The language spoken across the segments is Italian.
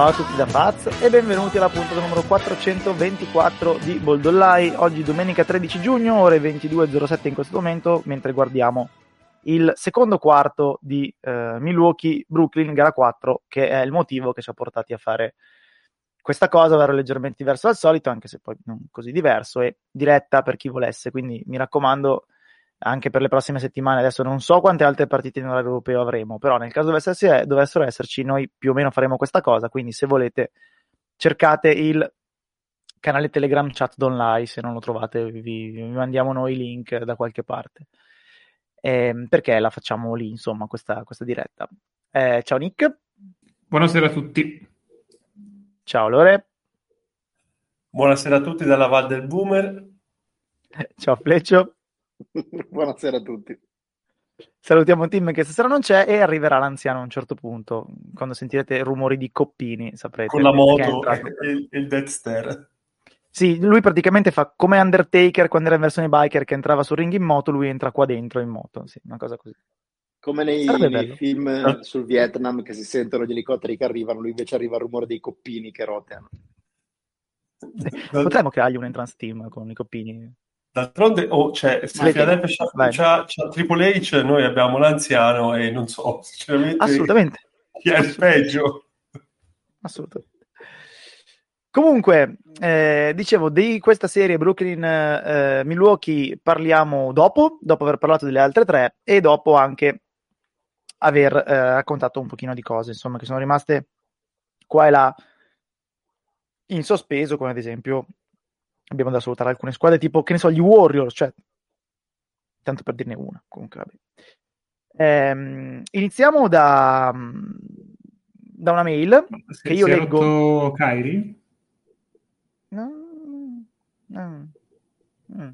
Ciao a tutti da Faz e benvenuti alla puntata numero 424 di Boldollai. Oggi domenica 13 giugno, ore 22.07 in questo momento, mentre guardiamo il secondo quarto di eh, Milwaukee-Brooklyn, gara 4, che è il motivo che ci ha portati a fare questa cosa, ovvero leggermente diverso dal solito, anche se poi non così diverso, e diretta per chi volesse. Quindi mi raccomando, anche per le prossime settimane, adesso non so quante altre partite in orario europeo avremo, però nel caso dovesse dovessero esserci, noi più o meno faremo questa cosa. Quindi se volete, cercate il canale Telegram Chat Online, se non lo trovate vi, vi mandiamo noi i link da qualche parte. Eh, perché la facciamo lì, insomma, questa, questa diretta. Eh, ciao Nick. Buonasera a tutti. Ciao Lore. Buonasera a tutti dalla Val del Boomer. Ciao Fleccio. Buonasera a tutti. Salutiamo Tim che stasera non c'è e arriverà l'anziano a un certo punto. Quando sentirete rumori di coppini saprete. Con la moto e il Death Star. Sì, lui praticamente fa come Undertaker quando era in versione biker che entrava sul ring in moto, lui entra qua dentro in moto, sì, una cosa così. Come nei, nei film ah. sul Vietnam che si sentono gli elicotteri che arrivano, lui invece arriva il rumore dei coppini che roteano. Sì. Potremmo creargli un entrance team con i coppini. D'altronde, oh, cioè, se Philadelphia c'ha, c'ha Triple H, noi abbiamo l'anziano e non so, sinceramente... Assolutamente. Chi è il peggio? Assolutamente. Comunque, eh, dicevo, di questa serie Brooklyn-Milwaukee eh, parliamo dopo, dopo aver parlato delle altre tre e dopo anche aver eh, raccontato un pochino di cose, insomma, che sono rimaste qua e là in sospeso, come ad esempio abbiamo da salutare alcune squadre tipo, che ne so, gli Warriors, cioè, tanto per dirne una, comunque vabbè. Ehm, iniziamo da, da una mail se, che io leggo. Kairi? No, no. Mm.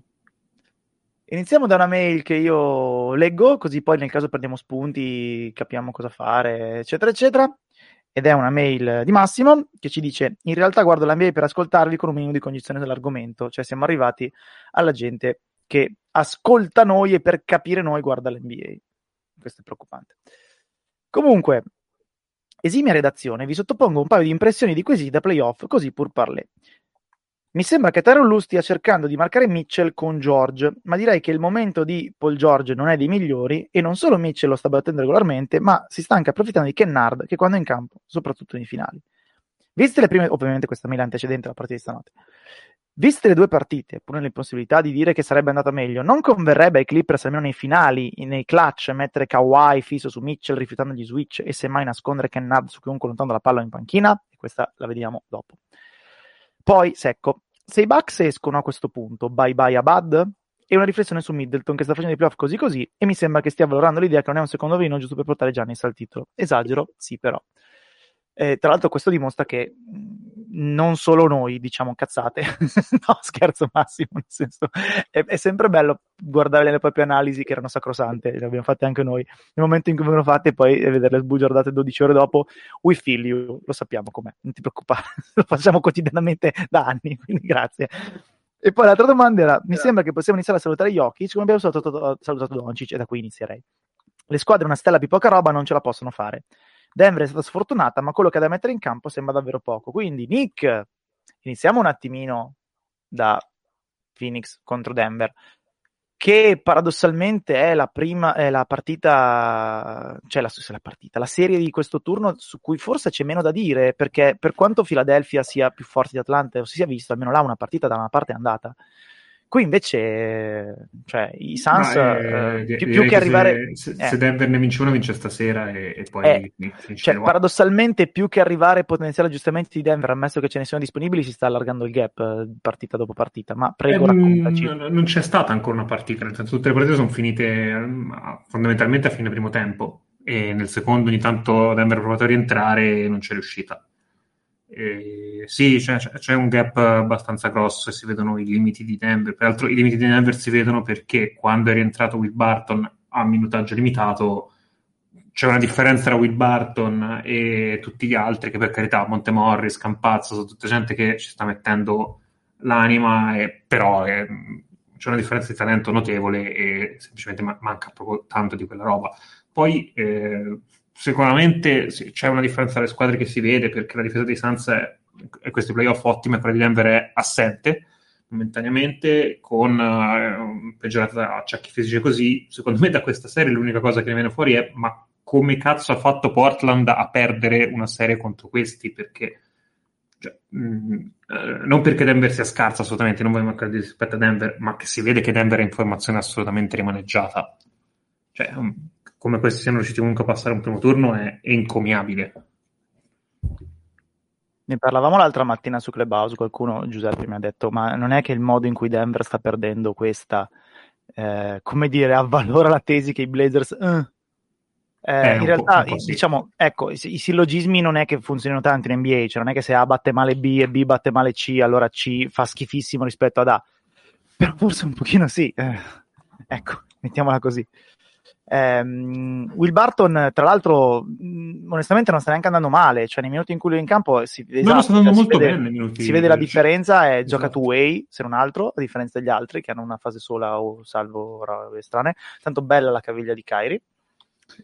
Iniziamo da una mail che io leggo, così poi nel caso prendiamo spunti, capiamo cosa fare, eccetera, eccetera. Ed è una mail di Massimo che ci dice: In realtà guardo la mail per ascoltarvi con un minimo di cognizione dell'argomento, cioè siamo arrivati alla gente che ascolta noi e per capire noi guarda l'NBA. Questo è preoccupante. Comunque, esimia redazione, vi sottopongo un paio di impressioni di quesiti da playoff, così pur parlé. Mi sembra che Tyron Lu stia cercando di marcare Mitchell con George, ma direi che il momento di Paul George non è dei migliori e non solo Mitchell lo sta battendo regolarmente, ma si sta anche approfittando di Kennard che quando è in campo, soprattutto nei finali. Viste le prime, ovviamente questa mail antecedente alla partita di stanotte, viste le due partite, pure l'impossibilità di dire che sarebbe andata meglio, non converrebbe ai Clippers almeno nei finali, nei clutch, mettere Kawhi fisso su Mitchell rifiutando gli switch e semmai nascondere Kennard su chiunque lontano dalla palla in panchina? E questa la vediamo dopo. Poi, secco, se i Bucks escono a questo punto, bye bye a Bud? E una riflessione su Middleton che sta facendo i playoff così così e mi sembra che stia valorando l'idea che non è un secondo vino giusto per portare Giannis al titolo. Esagero? Sì, però. Eh, tra l'altro questo dimostra che non solo noi diciamo cazzate, no scherzo massimo, nel senso è, è, sempre bello guardare le proprie analisi che erano sacrosante, le abbiamo fatte anche noi, nel momento in cui vengono fatte e poi vederle sbugiardate 12 ore dopo, we feel you, lo sappiamo com'è, non ti preoccupare, lo facciamo quotidianamente da anni, quindi grazie. E poi l'altra domanda era, mi sembra che possiamo iniziare a salutare gli occhi, come abbiamo salutato, salutato Doncic e da qui inizierei. Le squadre una stella più poca roba non ce la possono fare. Denver è stata sfortunata, ma quello che ha da mettere in campo sembra davvero poco. Quindi, Nick, iniziamo un attimino da Phoenix contro Denver, che paradossalmente è la prima, è la partita, cioè la, la partita, la serie di questo turno su cui forse c'è meno da dire, perché per quanto Philadelphia sia più forte di Atlanta, o si sia visto, almeno là una partita da una parte è andata. Qui invece, cioè, i Suns, eh, eh, più, più che arrivare... Se, se, eh. Denver ne vince una, vince stasera e, e poi... Eh, cioè, paradossalmente, più che arrivare ai potenziali aggiustamenti di Denver, ammesso che ce ne siano disponibili, si sta allargando il gap eh, partita dopo partita. Ma prego, eh, raccontaci. Non c'è stata ancora una partita, nel senso tutte le partite sono finite fondamentalmente a fine primo tempo e nel secondo ogni tanto Denver ha provato a rientrare e non c'è riuscita. Sì, c'è, c'è, un gap abbastanza grosso e si vedono i limiti di Denver. Peraltro, i limiti di Denver si vedono perché quando è rientrato Will Barton a minutaggio limitato c'è una differenza tra Will Barton e tutti gli altri, che per carità, Montemorris, Campazzo, sono tutta gente che ci sta mettendo l'anima, e, però è, c'è una differenza di talento notevole e semplicemente manca proprio tanto di quella roba. Poi. Eh, sicuramente c'è una differenza tra le squadre che si vede perché la difesa dei Suns è, questi playoff ottima e quella di Denver è assente momentaneamente con uh, peggiorata acciacchi fisici così secondo me da questa serie l'unica cosa che ne viene fuori è ma come cazzo ha fatto Portland a perdere una serie contro questi perché cioè, mh, mm, eh, non perché Denver sia scarsa assolutamente, non voglio mancare di rispetto a Denver, ma che si vede che Denver è in formazione assolutamente rimaneggiata. Cioè, um, come questi siano riusciti comunque a passare un primo turno è, è encomiabile. Ne parlavamo l'altra mattina su Clubhouse, qualcuno, Giuseppe, mi ha detto, ma non è che il modo in cui Denver sta perdendo questa, eh, come dire, avvalora la tesi che i Blazers... Uh, eh, in realtà, diciamo, ecco, i, i, sillogismi non è che funzionino tanto in NBA, cioè non è che se A batte male B e B batte male C, allora C fa schifissimo rispetto ad A. Però forse un pochino sì. Eh, ecco, mettiamola così. Um, Will Barton, tra l'altro, mh, onestamente non sta neanche andando male. Cioè, nei minuti in cui lui è in campo si, esatto, andando cioè, si vede. Minuti, si vede la differenza. È esatto. gioca two way, se non altro, a differenza degli altri che hanno una fase sola o salvo robe strane. Tanto bella la caviglia di Kyrie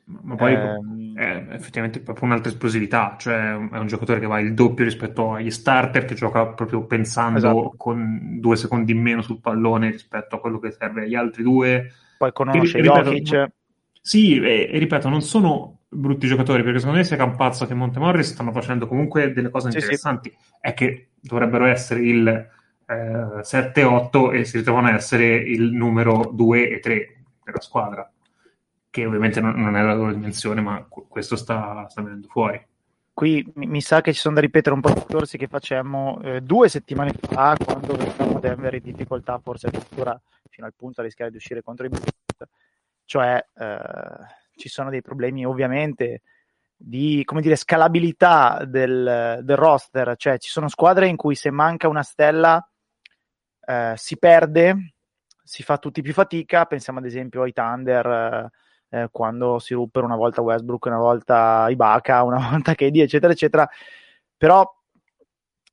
ma poi ehm... è effettivamente proprio un'altra esplosività, cioè è un giocatore che va il doppio rispetto agli starter, che gioca proprio pensando esatto. con due secondi in meno sul pallone rispetto a quello che serve agli altri due. Poi conosce e, Jokic. Sì, e, e, ripeto, non sono brutti giocatori, perché secondo me sia Campazzo che Montemorris stanno facendo comunque delle cose interessanti. Sì, sì. È che dovrebbero essere il eh, 7-8 e si ritrovano a essere il numero 2 e 3 della squadra che ovviamente non, non è la loro dimensione, ma questo sta, sta venendo fuori. Qui mi, sa che ci sono da ripetere un po' i discorsi che facemmo eh, due settimane fa, quando vedevamo Denver in difficoltà, forse addirittura fino al punto a rischiare di uscire contro i Bulls. Cioè, eh, ci sono dei problemi ovviamente di dire, scalabilità del, del, roster, cioè ci sono squadre in cui se manca una stella eh, si perde, si fa tutti più fatica, pensiamo ad esempio ai Thunder eh, quando si ruppero una volta Westbrook, una volta Ibaka, una volta KD, eccetera, eccetera. Però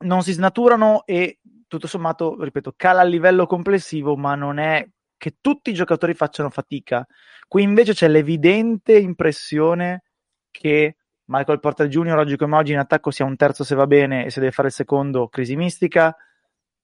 non si snaturano e tutto sommato, ripeto, cala a livello complessivo, ma non è che tutti i giocatori facciano fatica. Qui invece c'è l'evidente impressione che Michael Porter Jr. oggi come oggi in attacco sia un terzo se va bene e se deve fare il secondo crisi mistica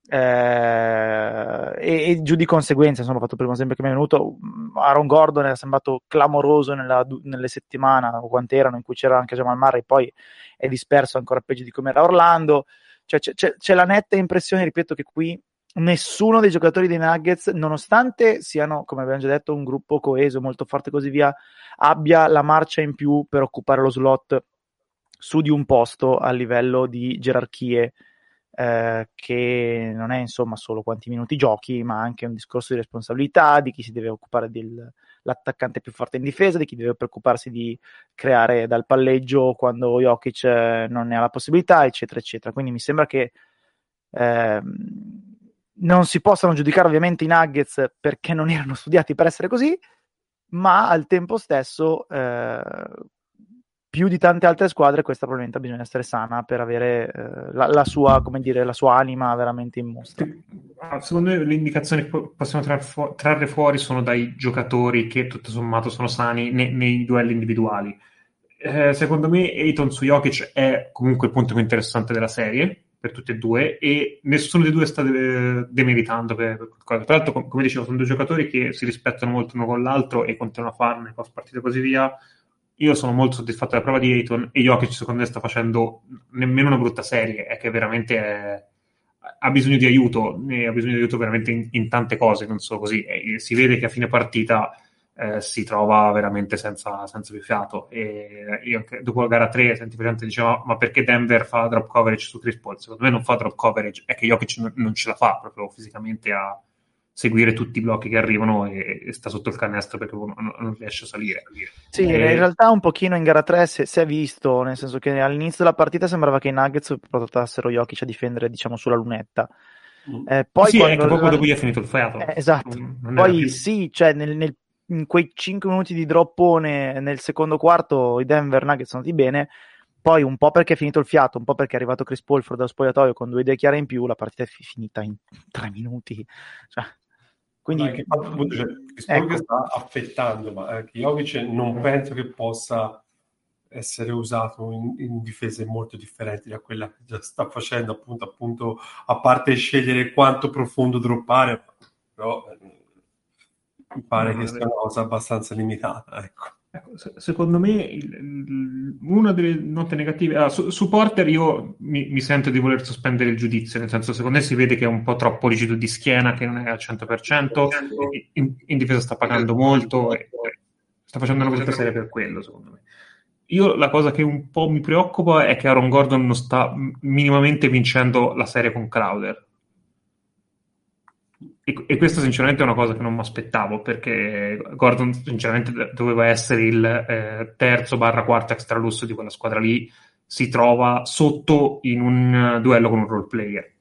eh, e, e, giù di conseguenza, insomma, ho fatto il primo esempio che mi è venuto. Aaron Gordon era sembrato clamoroso nella, nelle settimane o quante erano in cui c'era anche Jamal Murray, poi è disperso ancora peggio di come era Orlando. Cioè, c'è, c'è, c'è, la netta impressione, ripeto, che qui nessuno dei giocatori dei Nuggets, nonostante siano, come abbiamo già detto, un gruppo coeso, molto forte e così via, abbia la marcia in più per occupare lo slot su di un posto a livello di gerarchie eh, che non è insomma solo quanti minuti giochi, ma anche un discorso di responsabilità, di chi si deve occupare dell'attaccante più forte in difesa, di chi deve preoccuparsi di creare dal palleggio quando Jokic eh, non ne ha la possibilità, eccetera, eccetera. Quindi mi sembra che eh, non si possano giudicare ovviamente i Nuggets perché non erano studiati per essere così, ma al tempo stesso eh, più di tante altre squadre, questa probabilmente bisogna essere sana per avere eh, la, la, sua, dire, la sua anima veramente in mostra. Ah, secondo me le indicazioni che possiamo trar fu- trarre fuori sono dai giocatori che tutto sommato sono sani ne- nei duelli individuali. Eh, secondo me Eiton su Jokic è comunque il punto più interessante della serie per tutti e due e nessuno dei due sta de- demeritando per, per qualcosa. Tra l'altro, come dicevo, sono due giocatori che si rispettano molto uno con l'altro e continuano a farne post partita e così via io sono molto soddisfatto della prova di Ayton e Jokic secondo me sta facendo nemmeno una brutta serie, è che veramente è, ha bisogno di aiuto, ha bisogno di aiuto veramente in, in tante cose, non so così, e si vede che a fine partita eh, si trova veramente senza, senza più fiato. E io anche, dopo la gara 3 sentivo gente diceva ma perché Denver fa drop coverage su Chris Paul? Secondo me non fa drop coverage, è che Jokic non, non ce la fa proprio fisicamente a seguire tutti i blocchi che arrivano e, e sta sotto il canestro perché non, non riesce a salire. Sì, e... in realtà un pochino in gara 3 si, si, è visto, nel senso che all'inizio della partita sembrava che i Nuggets portassero Jokic a difendere diciamo sulla lunetta. Mm. Eh, poi sì, quando... è che proprio dopo gli è finito il fiato. Eh, esatto. Non, poi sì, cioè nel, nel, in quei 5 minuti di droppone nel secondo quarto i Denver Nuggets sono andati bene, poi un po' perché è finito il fiato, un po' perché è arrivato Chris Paul dallo spogliatoio con due idee chiare in più, la partita è finita in 3 minuti. Cioè, quindi, che, appunto, cioè, ecco. sta affettando, ma eh, Jovic non penso che possa essere usato in, in, difese molto differenti da quella che già sta facendo, appunto, appunto a parte scegliere quanto profondo droppare, però eh, mi pare che sia una cosa abbastanza limitata. Ecco. Ecco, secondo me il, una delle note negative ah, su, su, Porter io mi, mi, sento di voler sospendere il giudizio nel senso secondo me si vede che è un po' troppo rigido di schiena che non è al 100% in, in difesa sta pagando molto e, sta facendo una cosetta seria per quello secondo me. Io la cosa che un po' mi preoccupa è che Aaron Gordon non sta minimamente vincendo la serie con Crowder e, e questa sinceramente è una cosa che non mi aspettavo perché Gordon sinceramente doveva essere il eh, terzo barra quarto extra lusso di quella squadra lì si trova sotto in un duello con un role player.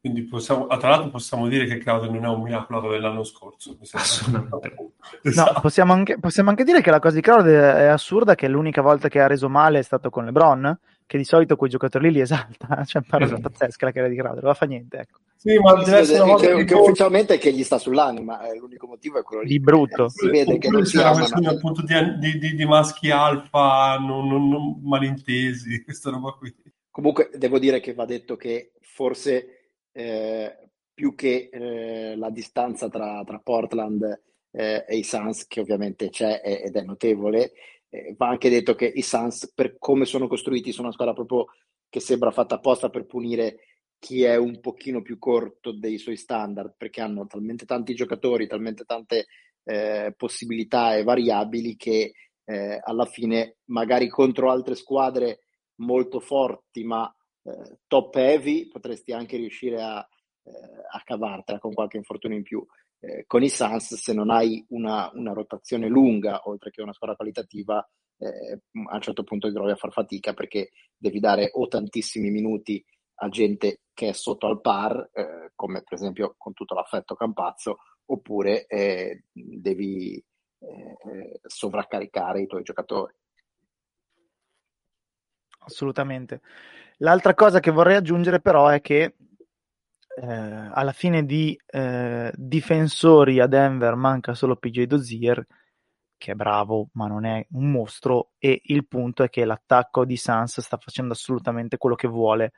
Quindi possiamo, ah, tra l'altro possiamo dire che Crowder non è un miracolo dell'anno scorso assolutamente. Esatto. no, possiamo, anche, possiamo anche dire che la cosa di Crowder è assurda che l'unica volta che ha reso male è stato con LeBron che di solito quei giocatori lì li esalta c'è una cosa esatto. pazzesca la carriera di Crowder non fa niente ecco sì, ma deve essere una che, che ufficialmente è che gli sta sull'anima, eh, l'unico motivo è quello lì. Di brutto. Si vede che non si ama. appunto di, di, di, maschi alfa non, non, non malintesi, questa roba qui. Comunque devo dire che va detto che forse eh, più che eh, la distanza tra, tra Portland eh, e i Suns, che ovviamente c'è ed è notevole, eh, va anche detto che i Suns, per come sono costruiti, sono una squadra proprio che sembra fatta apposta per punire chi è un pochino più corto dei suoi standard, perché hanno talmente tanti giocatori, talmente tante eh, possibilità e variabili che eh, alla fine magari contro altre squadre molto forti ma eh, top heavy potresti anche riuscire a, eh, a cavartela con qualche infortunio in più. Eh, con i Suns se non hai una, una, rotazione lunga oltre che una squadra qualitativa eh, a un certo punto ti trovi a far fatica perché devi dare o tantissimi minuti a gente che è sotto al par, eh, come per esempio con tutto l'affetto Campazzo, oppure eh, devi eh, sovraccaricare i tuoi giocatori. Assolutamente. L'altra cosa che vorrei aggiungere però è che eh, alla fine di eh, difensori a Denver manca solo PJ Dozier, che è bravo ma non è un mostro, e il punto è che l'attacco di Sans sta facendo assolutamente quello che vuole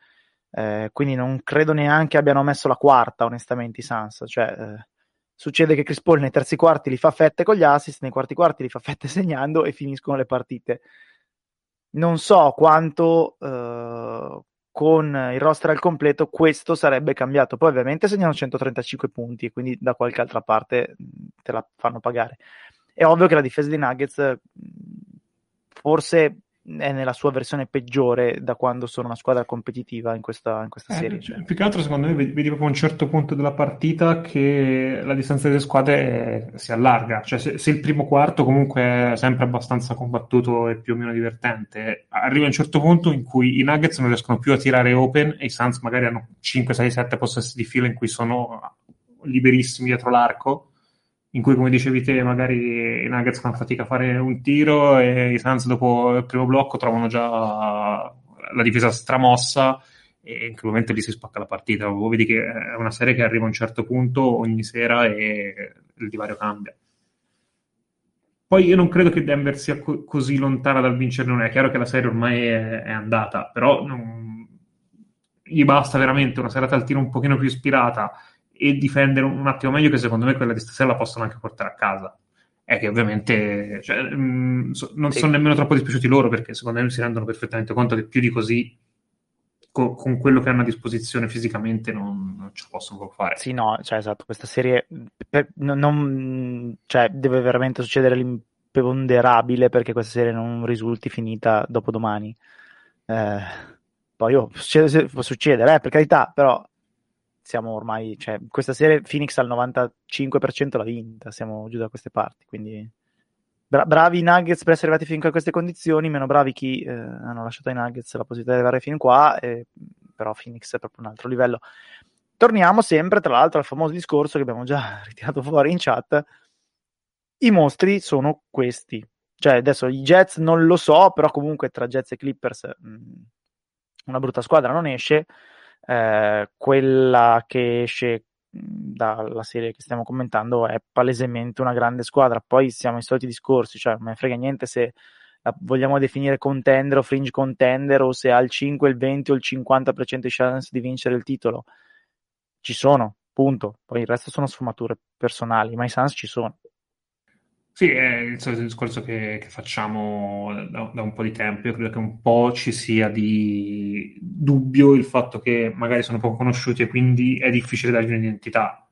eh, quindi non credo neanche abbiano messo la quarta, onestamente, i Sans. Cioè, eh, succede che Chris Paul nei terzi quarti li fa fette con gli assist, nei quarti quarti li fa fette segnando e finiscono le partite. Non so quanto eh, con il roster al completo questo sarebbe cambiato. Poi ovviamente segnano 135 punti e quindi da qualche altra parte te la fanno pagare. È ovvio che la difesa dei Nuggets forse è nella sua versione peggiore da quando sono una squadra competitiva in questa, in questa eh, serie. Cioè. Più che altro, secondo me, vedi proprio a un certo punto della partita che la distanza delle squadre si allarga. Cioè, se, se, il primo quarto comunque è sempre abbastanza combattuto e più o meno divertente, arriva a un certo punto in cui i Nuggets non riescono più a tirare open e i Suns magari hanno 5, 6, 7 possessi di fila in cui sono liberissimi dietro l'arco in cui, come dicevi te, magari i Nuggets fanno fatica a fare un tiro e i Suns dopo il primo blocco trovano già la difesa stramossa e in quel momento lì si spacca la partita. Vedi che è una serie che arriva a un certo punto ogni sera e il divario cambia. Poi io non credo che Denver sia co- così lontana dal vincere, non è chiaro che la serie ormai è, è andata, però non... gli basta veramente una serata al tiro un pochino più ispirata e difendere un attimo meglio che secondo me quella di stasera la possono anche portare a casa. È che ovviamente cioè, mh, mm, so, non sì. sono nemmeno troppo dispiaciuti loro perché secondo me si rendono perfettamente conto che più di così co- con quello che hanno a disposizione fisicamente non, non ce la possono fare. Sì no cioè esatto questa serie per, non, non, cioè, deve veramente succedere l'imponderabile perché questa serie non risulti finita dopo domani eh, poi oh, succede, può succedere eh, per carità però siamo ormai, cioè, questa serie Phoenix al 95% l'ha vinta, siamo giù da queste parti, quindi bra- bravi i Nuggets per essere arrivati fin a queste condizioni, meno bravi chi eh, hanno lasciato ai Nuggets la possibilità di arrivare fin qua, eh, però Phoenix è proprio un altro livello. Torniamo sempre, tra l'altro, al famoso discorso che abbiamo già ritirato fuori in chat, i mostri sono questi. Cioè, adesso i Jets non lo so, però comunque tra Jets e Clippers mh, mm, una brutta squadra non esce. Eh, quella che esce dalla serie che stiamo commentando è palesemente una grande squadra. Poi siamo i soliti discorsi, cioè non me frega niente se la vogliamo definire contender o fringe contender o se ha il 5, il 20 o il 50% di chance di vincere il titolo. Ci sono, punto. Poi il resto sono sfumature personali, ma i Suns ci sono. Sì, è il solito discorso che, che facciamo da, da, un po' di tempo. Io credo che un po' ci sia di dubbio il fatto che magari sono poco conosciuti e quindi è difficile dargli un'identità.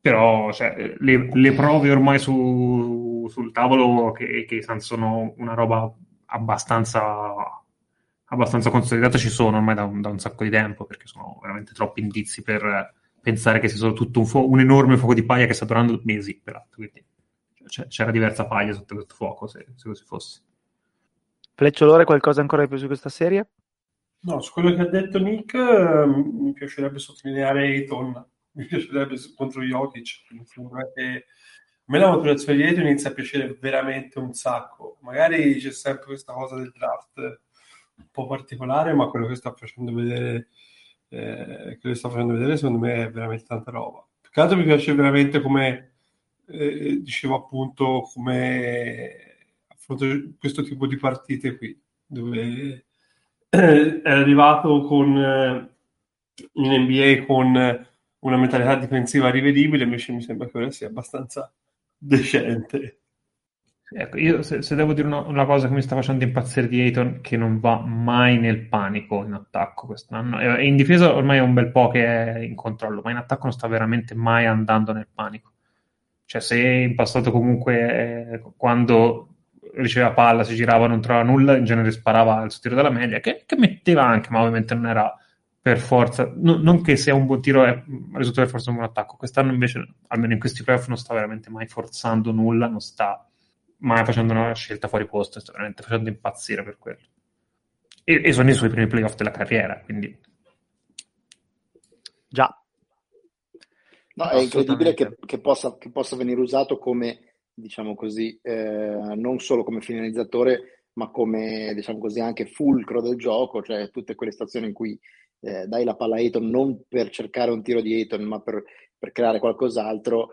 Però cioè, le, le, prove ormai su, sul tavolo che, che sono una roba abbastanza, abbastanza consolidata ci sono ormai da un, da un, sacco di tempo perché sono veramente troppi indizi per pensare che sia solo tutto un, fu- un enorme fuoco di paglia che sta durando mesi, peraltro. Quindi c'era diversa paglia sotto questo fuoco, se, se così fosse. Flecciolore, qualcosa ancora di più su questa serie? No, su quello che ha detto Nick, ehm, mi piacerebbe sottolineare Ayton, mi piacerebbe contro Jokic, che a me la maturazione di Ayton inizia a piacere veramente un sacco. Magari c'è sempre questa cosa del draft un po' particolare, ma quello che sta facendo vedere, eh, che sta facendo vedere secondo me è veramente tanta roba. Peccato mi piace veramente come eh, dicevo appunto come affronto questo tipo di partite qui, dove eh, è arrivato con, eh, in NBA con una mentalità difensiva rivedibile, invece mi sembra che ora sia abbastanza decente. Ecco, io se, se devo dire una, una, cosa che mi sta facendo impazzire di Ayton, che non va mai nel panico in attacco quest'anno, e in difesa ormai è un bel po' che è in controllo, ma in attacco non sta veramente mai andando nel panico. Cioè, se in passato comunque eh, quando riceveva palla, si girava, non trovava nulla, in genere sparava al suo tiro dalla media, che, che metteva anche, ma ovviamente non era per forza, no, non che sia un buon tiro è risulta per forza un buon attacco. Quest'anno invece, almeno in questi playoff, non sta veramente mai forzando nulla, non sta mai facendo una scelta fuori posto, sta veramente facendo impazzire per quello. E, e sono i suoi primi playoff della carriera, quindi... Già, No, è incredibile che, che, possa, che, possa, venire usato come, diciamo così, eh, non solo come finalizzatore, ma come, diciamo così, anche fulcro del gioco, cioè tutte quelle stazioni in cui eh, dai la palla a Ayton non per cercare un tiro di Ayton, ma per, per creare qualcos'altro.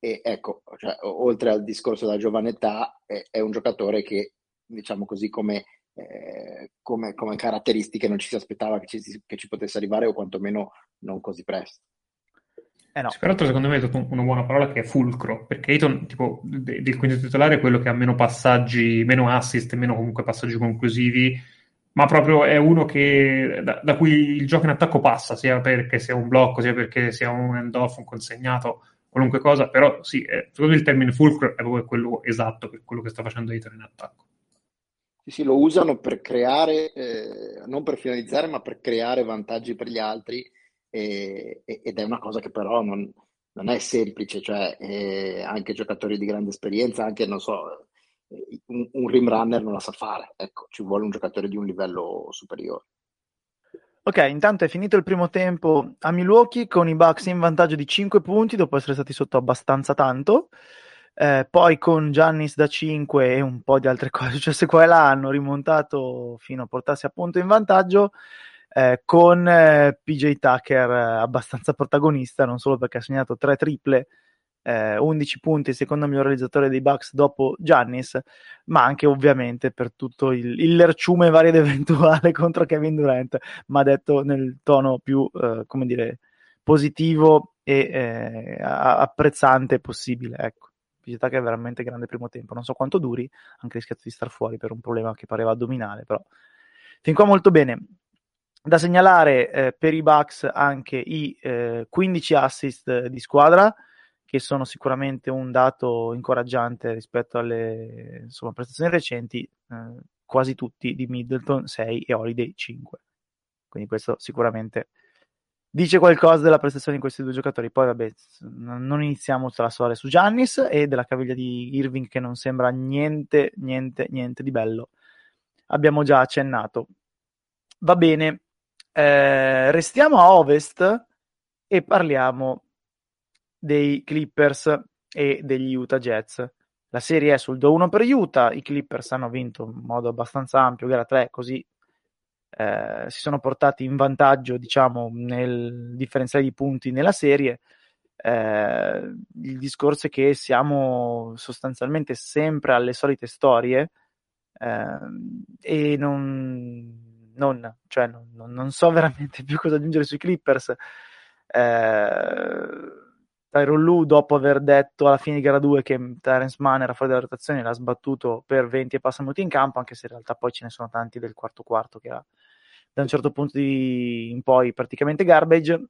E ecco, cioè, oltre al discorso della giovane età, è, è un giocatore che, diciamo così, come, eh, come, come, caratteristiche non ci si aspettava che ci, che ci potesse arrivare, o quantomeno non così presto. Eh no. Peraltro, secondo me è una buona parola che è fulcro, perché Ayton, tipo, del quinto titolare è quello che ha meno passaggi, meno assist, meno comunque passaggi conclusivi, ma proprio è uno che, da, da, cui il gioco in attacco passa, sia perché sia un blocco, sia perché sia un end-off, un consegnato, qualunque cosa, però sì, eh, secondo me il termine fulcro è proprio quello esatto per quello che sta facendo Ayton in attacco. Sì, sì, lo usano per creare, eh, non per finalizzare, ma per creare vantaggi per gli altri e, ed è una cosa che però non, non è semplice, cioè eh, anche giocatori di grande esperienza, anche non so, un, un rim runner non la sa fare, ecco, ci vuole un giocatore di un livello superiore. Ok, intanto è finito il primo tempo a Milwaukee con i Bucks in vantaggio di 5 punti dopo essere stati sotto abbastanza tanto. Eh, poi con Giannis da 5 e un po' di altre cose successe qua e là hanno rimontato fino a portarsi appunto in vantaggio eh, con eh, PJ Tucker eh, abbastanza protagonista, non solo perché ha segnato tre triple, 11 eh, punti, secondo miglior realizzatore dei Bucks dopo Giannis, ma anche ovviamente per tutto il, il lerciume vario ed eventuale contro Kevin Durant, ma detto nel tono più, eh, come dire, positivo e apprezzante possibile, ecco. Tucker è veramente grande primo tempo. Non so quanto duri, anche rischiato di star fuori per un problema che pareva addominale, però fin qua molto bene. Da segnalare eh, per i Bucks anche i eh, 15 assist di squadra, che sono sicuramente un dato incoraggiante rispetto alle insomma, prestazioni recenti, eh, quasi tutti di Middleton 6 e Holiday 5. Quindi questo sicuramente dice qualcosa della prestazione di questi due giocatori. Poi vabbè, non iniziamo la storia su Giannis e della caviglia di Irving che non sembra niente, niente, niente di bello. Abbiamo già accennato. Va bene, eh, restiamo a ovest e parliamo dei Clippers e degli Utah Jazz. La serie è sul 2-1 per Utah, i Clippers hanno vinto in modo abbastanza ampio, gara 3, così eh, si sono portati in vantaggio, diciamo, nel differenziale di punti nella serie. Eh, il discorso è che siamo sostanzialmente sempre alle solite storie Ehm, e non, non, cioè, non, non, so veramente più cosa aggiungere sui Clippers. Eh, Tyron Lu, dopo aver detto alla fine di gara 2 che Terence Mann era fuori dalla rotazione, l'ha sbattuto per 20 e passa minuti in campo, anche se in realtà poi ce ne sono tanti del quarto quarto che era da un certo punto di, in poi praticamente garbage.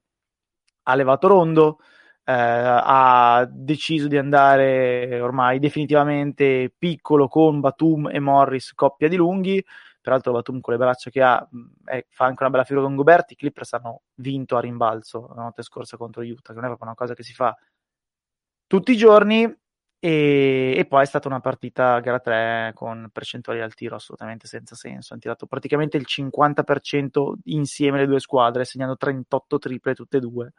Ha levato Rondo, eh, ha deciso di andare ormai definitivamente piccolo con Batum e Morris, coppia di lunghi. Peraltro Batum con le braccia che ha eh, fa anche una bella figura con Goberti. I Clippers hanno vinto a rimbalzo la notte scorsa contro Utah, che non è proprio una cosa che si fa tutti i giorni. E, e, poi è stata una partita gara 3 con percentuali al tiro assolutamente senza senso. Hanno tirato praticamente il 50% insieme le due squadre, segnando 38 triple tutte e due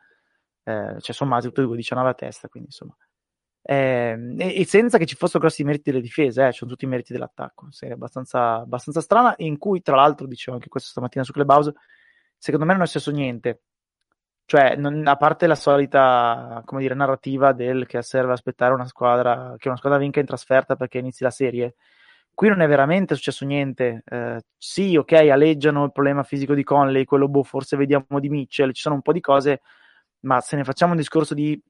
eh, cioè sommati tutti e due 19 a testa, quindi insomma. Eh, e, senza che ci fossero grossi meriti delle difese, eh, sono tutti i meriti dell'attacco. Serie abbastanza, abbastanza strana, in cui tra l'altro, dicevo anche questo stamattina su Clubhouse, secondo me non è successo niente. Cioè, non, a parte la solita, dire, narrativa del che serve aspettare una squadra, che una squadra vinca in trasferta perché inizi la serie, qui non è veramente successo niente. Eh, sì, ok, aleggiano il problema fisico di Conley, quello boh, forse vediamo di Mitchell, ci sono un po' di cose, ma se ne facciamo un discorso di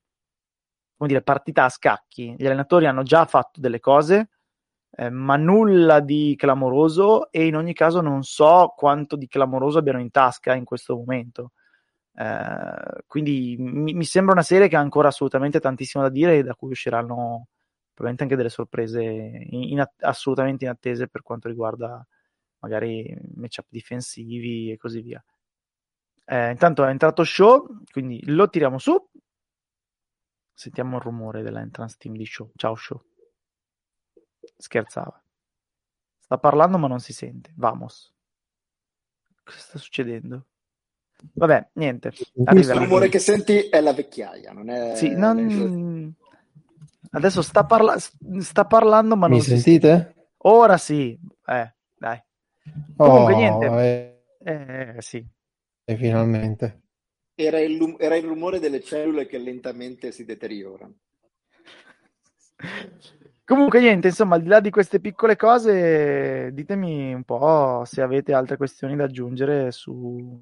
come dire, partita a scacchi, gli allenatori hanno già fatto delle cose, eh, ma nulla di clamoroso e in ogni caso non so quanto di clamoroso abbiano in tasca in questo momento. Eh, quindi mi, mi, sembra una serie che ha ancora assolutamente tantissimo da dire e da cui usciranno probabilmente anche delle sorprese in, in, assolutamente inattese per quanto riguarda magari matchup difensivi e così via. Eh, intanto è entrato Show, quindi lo tiriamo su. Sentiamo il rumore dell'entrance team di Show. Ciao Show. Scherzava. Sta parlando ma non si sente. Vamos. Cosa sta succedendo? Vabbè, niente. Questo rumore che senti è la vecchiaia, non è... Sì, non... Adesso sta, parla... sta, parlando ma Mi non sentite? Si Ora sì. Eh, dai. Comunque oh, niente. Eh... Eh, sì. E finalmente. Era il, era il rumore delle cellule che lentamente si deteriorano. Comunque niente, insomma, al di là di queste piccole cose, ditemi un po' se avete altre questioni da aggiungere su,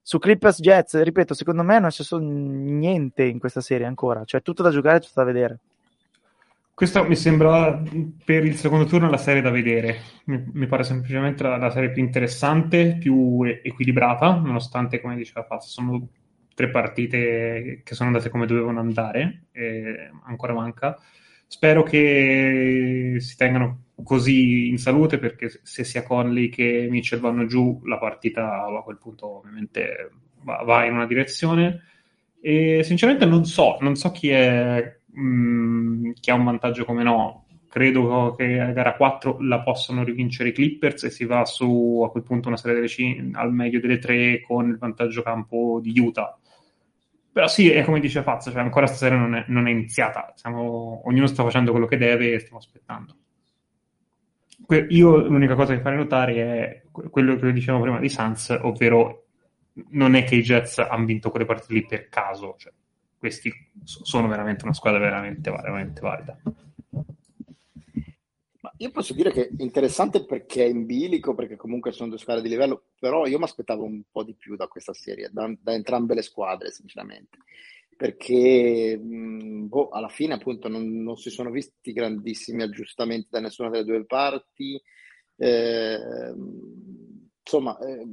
su Clippers Jets. Ripeto, secondo me non c'è niente in questa serie ancora, cioè tutto da giocare, tutto da vedere. Questa mi sembra per il secondo turno la serie da vedere. Mi, pare semplicemente la, la, serie più interessante, più equilibrata, nonostante, come diceva Faz, sono tre partite che sono andate come dovevano andare, e ancora manca. Spero che si tengano così in salute perché se sia Conley che Mitchell vanno giù, la partita a quel punto ovviamente va, va in una direzione. E sinceramente non so, non so chi è mh, mm, chi ha un vantaggio come no. Credo che a gara 4 la possano rivincere i Clippers e si va su a quel punto una serie delle c- al meglio delle tre con il vantaggio campo di Utah. Però sì, è come dice Fazio, cioè ancora stasera non è, non è iniziata. Siamo, ognuno sta facendo quello che deve e stiamo aspettando. Que- io l'unica cosa che farei notare è quello che dicevo prima di Sans, ovvero non è che i Jets hanno vinto quelle partite lì per caso, cioè, questi sono veramente una squadra veramente, veramente valida. Io posso dire che è interessante perché è in bilico, perché comunque sono due squadre di livello, però io mi aspettavo un po' di più da questa serie, da, da entrambe le squadre, sinceramente. Perché mh, boh, alla fine, appunto, non, non, si sono visti grandissimi aggiustamenti da nessuna delle due parti. Eh, insomma, eh,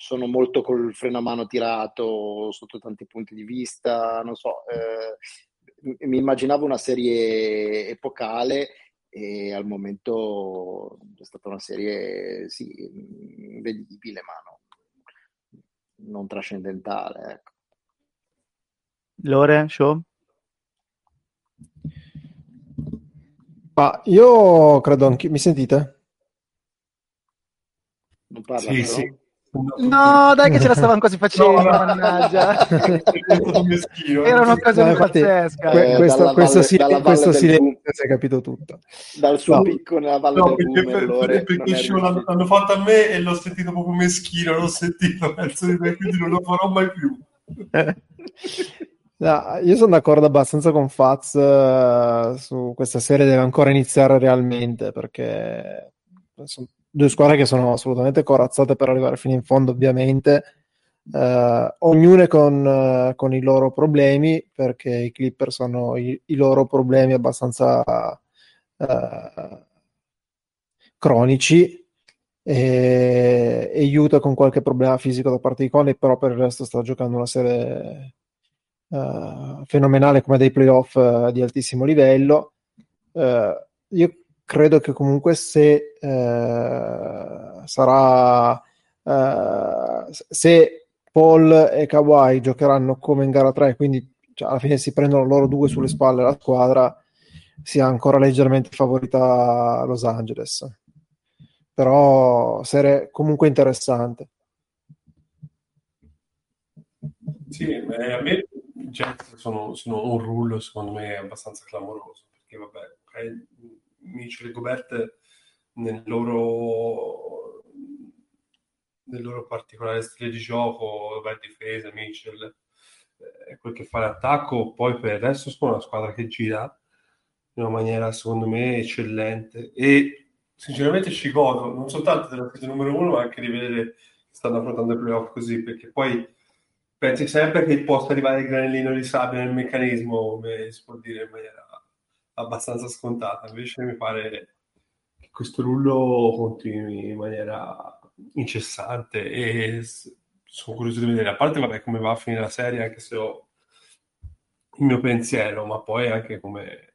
sono molto col freno a mano tirato sotto tanti punti di vista, non so, eh, mi immaginavo una serie epocale e al momento è stata una serie, sì, vedibile, ma no, non trascendentale. Ecco. Lore, show? Ma io credo anche... Mi sentite? Non parla, sì, però? sì. No, dai che ce la stavano quasi facendo, no, mannaggia. Era una cosa no, pazzesca. Que- questo, valle, questo, questo silenzio si è capito tutto. Dal suo no. picco nella valle no, del perché, per, per, perché l'hanno, l'hanno fatto a me e l'ho sentito proprio meschino, l'ho sentito verso di me, quindi non lo farò mai più. No, io sono d'accordo abbastanza con Faz uh, su questa serie, deve ancora iniziare realmente perché sono due squadre che sono assolutamente corazzate per arrivare fino in fondo, ovviamente. Uh, ognune con, uh, con, i loro problemi, perché i Clippers hanno i, i loro problemi abbastanza uh, cronici e, e Utah con qualche problema fisico da parte di Conley, però per il resto sta giocando una serie fenomenale come dei playoff di altissimo livello. io credo che comunque se sarà se Paul e Kawhi giocheranno come in gara 3, quindi cioè, alla fine si prendono loro due sulle spalle la squadra, sia ancora leggermente favorita Los Angeles. Però serie comunque interessante. Sì, a me i Jets sono, sono, un rullo secondo me abbastanza clamoroso perché vabbè, Mitchell e nel loro del loro particolare stile di gioco, beh, difesa, Mitchell, eh, quel che fa l'attacco, poi per il resto sono una squadra che gira in una maniera secondo me eccellente. E sinceramente ci godo non soltanto della partita numero uno ma anche di vedere che stanno affrontando i playoff così perché poi pensi sempre che possa arrivare il granellino di sabbia nel meccanismo come si può dire in maniera abbastanza scontata invece mi pare che questo rullo continui in maniera incessante e sono curioso di vedere, a parte vabbè, come va a finire la serie, anche se ho il mio pensiero, ma poi anche come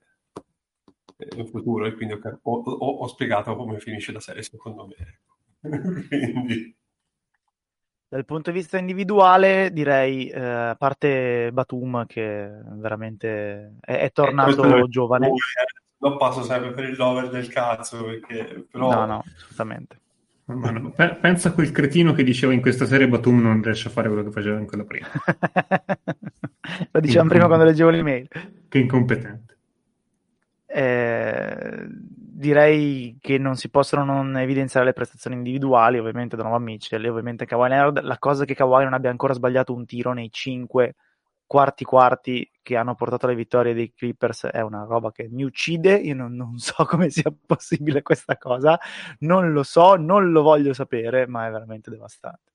in futuro, e quindi ho, ho, ho spiegato come finisce la serie secondo me. quindi... Dal punto di vista individuale, direi, eh, a parte Batum, che veramente è, è tornato eh, giovane. Non passo sempre per il lover del cazzo, perché però... No, no, assolutamente Mano, pensa a quel cretino che diceva in questa serie Batum non riesce a fare quello che faceva in quella prima. Lo dicevamo prima quando leggevo l'email. Che incompetente. Eh, direi che non si possono non evidenziare le prestazioni individuali, ovviamente Donovan Mitchell e ovviamente Kawhi Leonard. La cosa che Kawhi non abbia ancora sbagliato un tiro nei cinque quarti quarti che hanno portato alle vittorie dei Clippers è una roba che mi uccide, io non, non, so come sia possibile questa cosa, non lo so, non lo voglio sapere, ma è veramente devastante.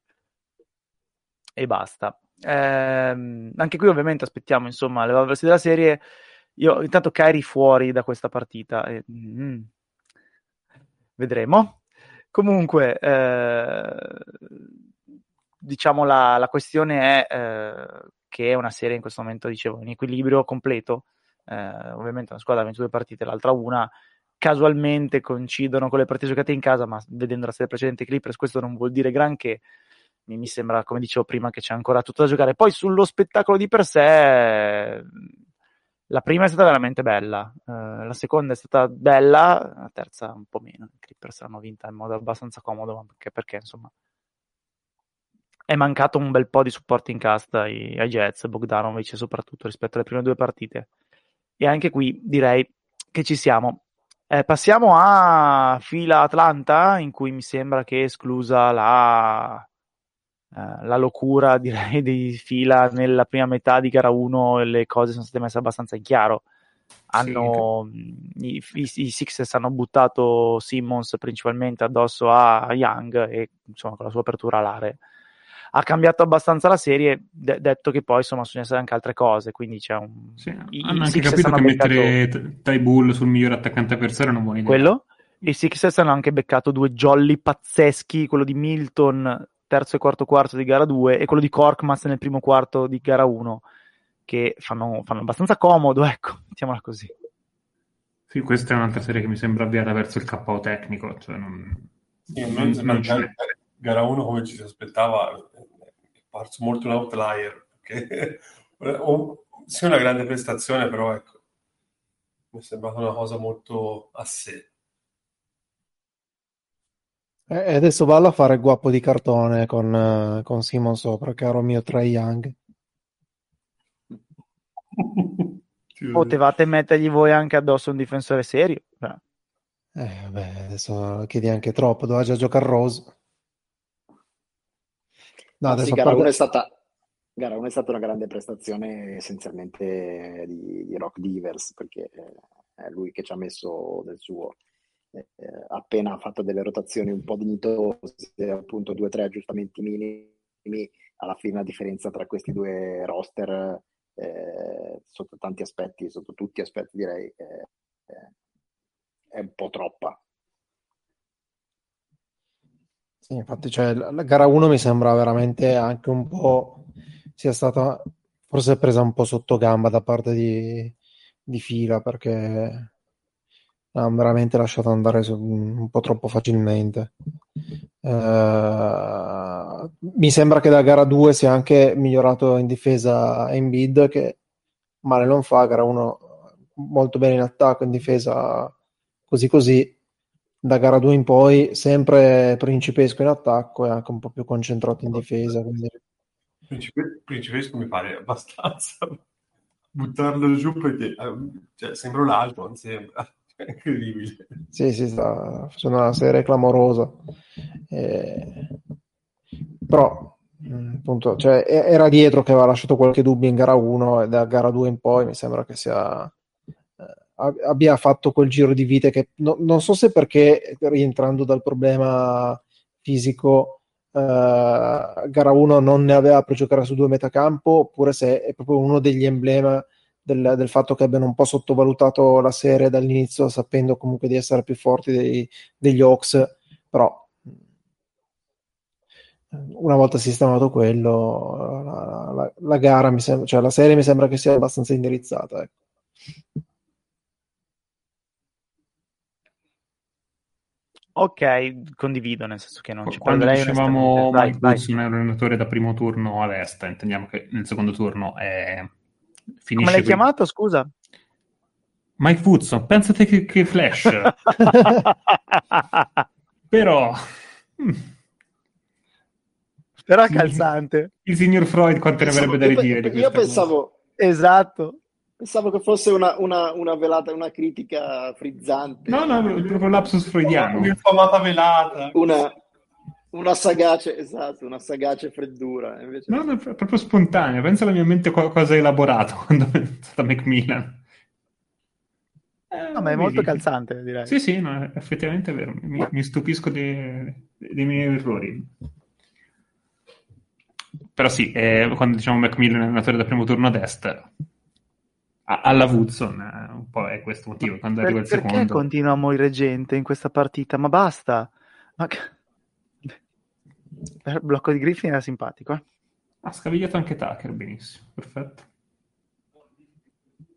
E basta. Eh, anche qui ovviamente aspettiamo insomma l'evolversi della serie. Io intanto Kairi fuori da questa partita. E, mm, vedremo. Comunque, eh, diciamo la, la, questione è eh, che è una serie in questo momento, dicevo, in equilibrio completo. Eh, ovviamente una squadra ha 22 partite, l'altra una. Casualmente coincidono con le partite giocate in casa, ma vedendo la serie precedente Clippers, questo non vuol dire granché. Mi, mi sembra, come dicevo prima, che c'è ancora tutto da giocare. Poi sullo spettacolo di per sé, la prima è stata veramente bella, uh, la seconda è stata bella, la terza un po' meno. I Clippers l'hanno vinta in modo abbastanza comodo, anche perché insomma è mancato un bel po' di supporto in cast ai, ai Jets, Bogdanovic soprattutto rispetto alle prime due partite. E anche qui direi che ci siamo. Eh, passiamo a fila Atlanta, in cui mi sembra che esclusa la, eh, la locura direi di fila nella prima metà di gara 1 le cose sono state messe abbastanza in chiaro. Hanno, sì. i, i, i Sixers hanno buttato Simmons principalmente addosso a Young e insomma con la sua apertura alare ha cambiato abbastanza la serie, de- detto che poi insomma sono essere anche altre cose, quindi c'è un... Sì, I, hanno anche capito che beccato... mettere Ty Bull sul migliore attaccante avversario buona idea. Quello? I Sixers hanno anche beccato due jolly pazzeschi, quello di Milton terzo e quarto quarto di gara 2 e quello di Korkmaz nel primo quarto di gara 1 che fanno, fanno abbastanza comodo, ecco, mettiamola così. Sì, questa è un'altra serie che mi sembra avviata verso il KO tecnico, cioè non, sì, non, non c'è. gara 1 come ci si aspettava è parso molto un outlier perché sia una grande prestazione però ecco mi è sembrata una cosa molto a sé e adesso vallo a fare il guappo di cartone con, uh, con Simon sopra caro mio Trey Young potevate mettergli voi anche addosso un difensore serio eh, vabbè, adesso chiedi anche troppo doveva già giocare Rose. No, sì, gara 1 è stata gara 1 è stata una grande prestazione essenzialmente di, di Rock Divers perché è lui che ci ha messo del suo eh, appena fatto delle rotazioni un po' dignitose, appunto due o tre aggiustamenti minimi, alla fine la differenza tra questi due roster eh, sotto tanti aspetti, sotto tutti gli aspetti direi, eh, è un po' troppa. Sì, infatti, cioè, la gara 1 mi sembra veramente anche un po' sia stata forse presa un po' sotto gamba da parte di, di fila perché ha veramente lasciato andare su, un po' troppo facilmente. Uh, mi sembra che da gara 2 sia anche migliorato in difesa in bid che male non fa, gara 1 molto bene in attacco, in difesa così così. Da gara 2 in poi sempre principesco in attacco e anche un po' più concentrato in difesa. Quindi... Principe, principesco mi pare abbastanza buttarlo giù perché cioè, sembra un altro, non sembra. Incredibile. Sì, sì, sta facendo una serie clamorosa. Eh, però, mm, appunto, cioè, era dietro che aveva lasciato qualche dubbio in gara 1 e da gara 2 in poi mi sembra che sia eh, abbia fatto quel giro di vite che no, non so se perché rientrando dal problema fisico eh, gara 1 non ne aveva per giocare su due metacampo oppure se è proprio uno degli emblemi del, del, fatto che abbiano un po' sottovalutato la serie dall'inizio, sapendo comunque di essere più forti dei, degli Hawks, però una volta sistemato quello, la, la, la gara mi sembra, cioè la serie mi sembra che sia abbastanza indirizzata. Ecco. Ok, condivido, nel senso che non ci Quando dicevamo Mike Woods un allenatore da primo turno all'est, intendiamo che nel secondo turno è Finisce Come l'hai qui. chiamato, scusa? Mike Woodson, pensate che, che flash. Però... Hmm. Però calzante. Il signor Freud quanto ne avrebbe da ridire io, io pensavo... Esatto. Pensavo che fosse una, una, una, velata, una critica frizzante. No, no, proprio lapsus freudiano. Un'infamata velata. Una, una sagace, esatto, una sagace freddura. Invece... No, no, è proprio spontanea. Pensa alla mia mente cosa elaborato quando è stata Macmillan. Eh, no, ma è molto calzante, direi. Sì, sì, no, effettivamente è vero. Mi, mi stupisco dei, dei, miei errori. Però sì, eh, quando diciamo Macmillan è allenatore da primo turno a destra, alla Woodson, eh, un po' è questo motivo. Quando per, arriva il perché secondo... continua a morire gente in questa partita? Ma basta! Ma... Il blocco di Griffin era simpatico. Eh? Ha scavigliato anche Tucker, benissimo, perfetto.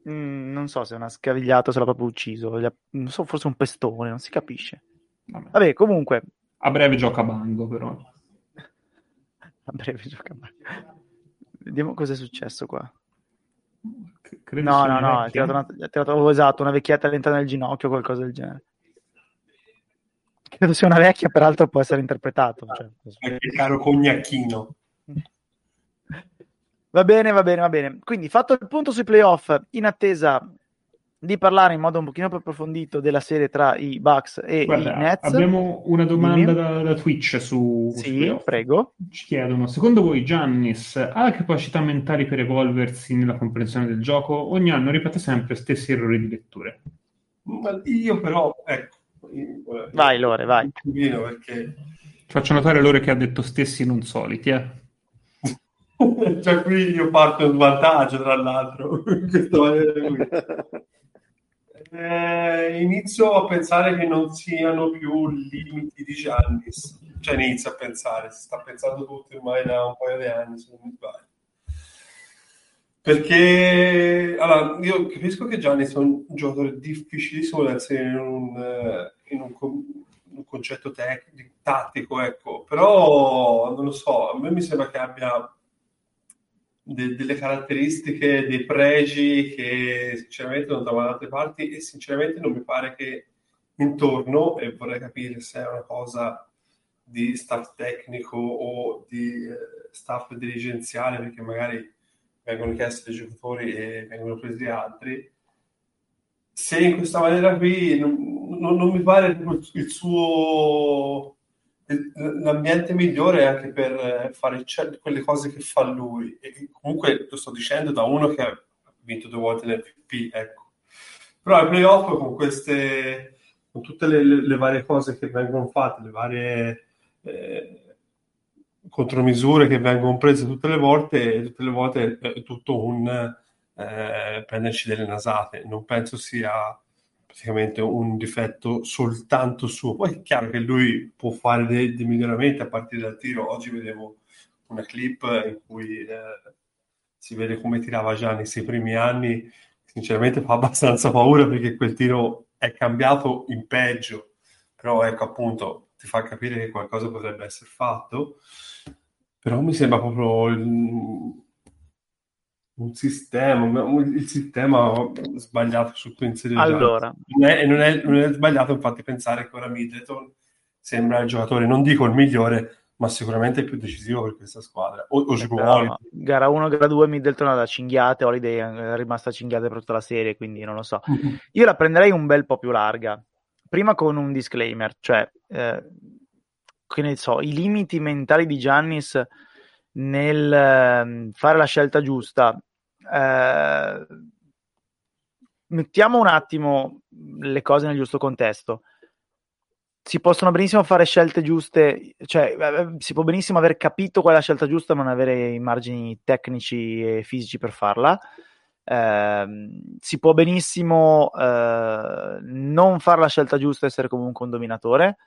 Mm, non so se è una scavigliato, se l'ha proprio ucciso. Non so, forse un pestone, non si capisce. Vabbè, Vabbè comunque. A breve gioca Bango, però. a breve gioca Bango. Vediamo cosa è successo qua. Credo no, no, no, ha tirato, una, tirato oh, esatto, una vecchietta all'interno del ginocchio o qualcosa del genere. Credo sia una vecchia, peraltro può essere interpretato. Cioè, Anche caro cognacchino. Va bene, va bene, va bene. Quindi fatto il punto sui playoff, in attesa di parlare in modo un pochino più approfondito della serie tra i Bucks e Guarda, i Nets. Abbiamo una domanda da, da, Twitch su Sì, prego. Ci chiedono, secondo voi Giannis ha le capacità mentali per evolversi nella comprensione del gioco? Ogni anno ripete sempre stessi errori di letture. Io però, ecco, Vai Lore, vai. Perché... Faccio notare Lore che ha detto stessi non soliti, eh. cioè qui io parto in vantaggio tra l'altro eh, inizio a pensare che non siano più limiti di Giannis cioè inizio a pensare si sta pensando tutto ormai da un paio di anni se non mi sbaglio perché allora, io capisco che Gianni è un giocatore difficilissimo da essere in un, eh, in un, un concetto tecnico, tattico, ecco, però non lo so, a me mi sembra che abbia de- delle caratteristiche, dei pregi che sinceramente non trovano da altre parti e sinceramente non mi pare che intorno, e vorrei capire se è una cosa di staff tecnico o di eh, staff dirigenziale, perché magari vengono chiesti dei giocatori e vengono presi altri. Se in questa maniera qui non, non, non mi pare il suo l'ambiente migliore anche per fare quelle cose che fa lui e comunque lo sto dicendo da uno che ha vinto due volte l'MVP ecco però ai playoff con queste con tutte le, le, le varie cose che vengono fatte, le varie eh, contromisure che vengono prese tutte le volte, tutte le volte è tutto un eh, prenderci delle nasate. Non penso sia praticamente un difetto soltanto suo. Poi è chiaro che lui può fare dei, dei miglioramenti a partire dal tiro. Oggi vedevo una clip in cui eh, si vede come tirava Gianni nei primi anni. Sinceramente fa abbastanza paura perché quel tiro è cambiato in peggio, però ecco appunto ti fa capire che qualcosa potrebbe essere fatto. Però mi sembra proprio il, un sistema, il sistema sbagliato su cui inserire allora. non è, non, è, non è sbagliato infatti pensare che ora Middleton sembra il giocatore, non dico il migliore, ma sicuramente il più decisivo per questa squadra. O, o Però, gara 1, gara 2 Middleton ha da cinghiate, Holiday è rimasta cinghiata per tutta la serie, quindi non lo so. Mm-hmm. Io la prenderei un bel po' più larga. Prima con un disclaimer, cioè, eh, che ne so, i limiti mentali di Giannis nel eh, fare la scelta giusta. Eh, mettiamo un attimo le cose nel giusto contesto. Si possono benissimo fare scelte giuste, cioè eh, eh, si può benissimo aver capito qual è la scelta giusta, ma non avere i margini tecnici e fisici per farla. Eh, si può benissimo eh, non fare la scelta giusta e essere comunque un dominatore.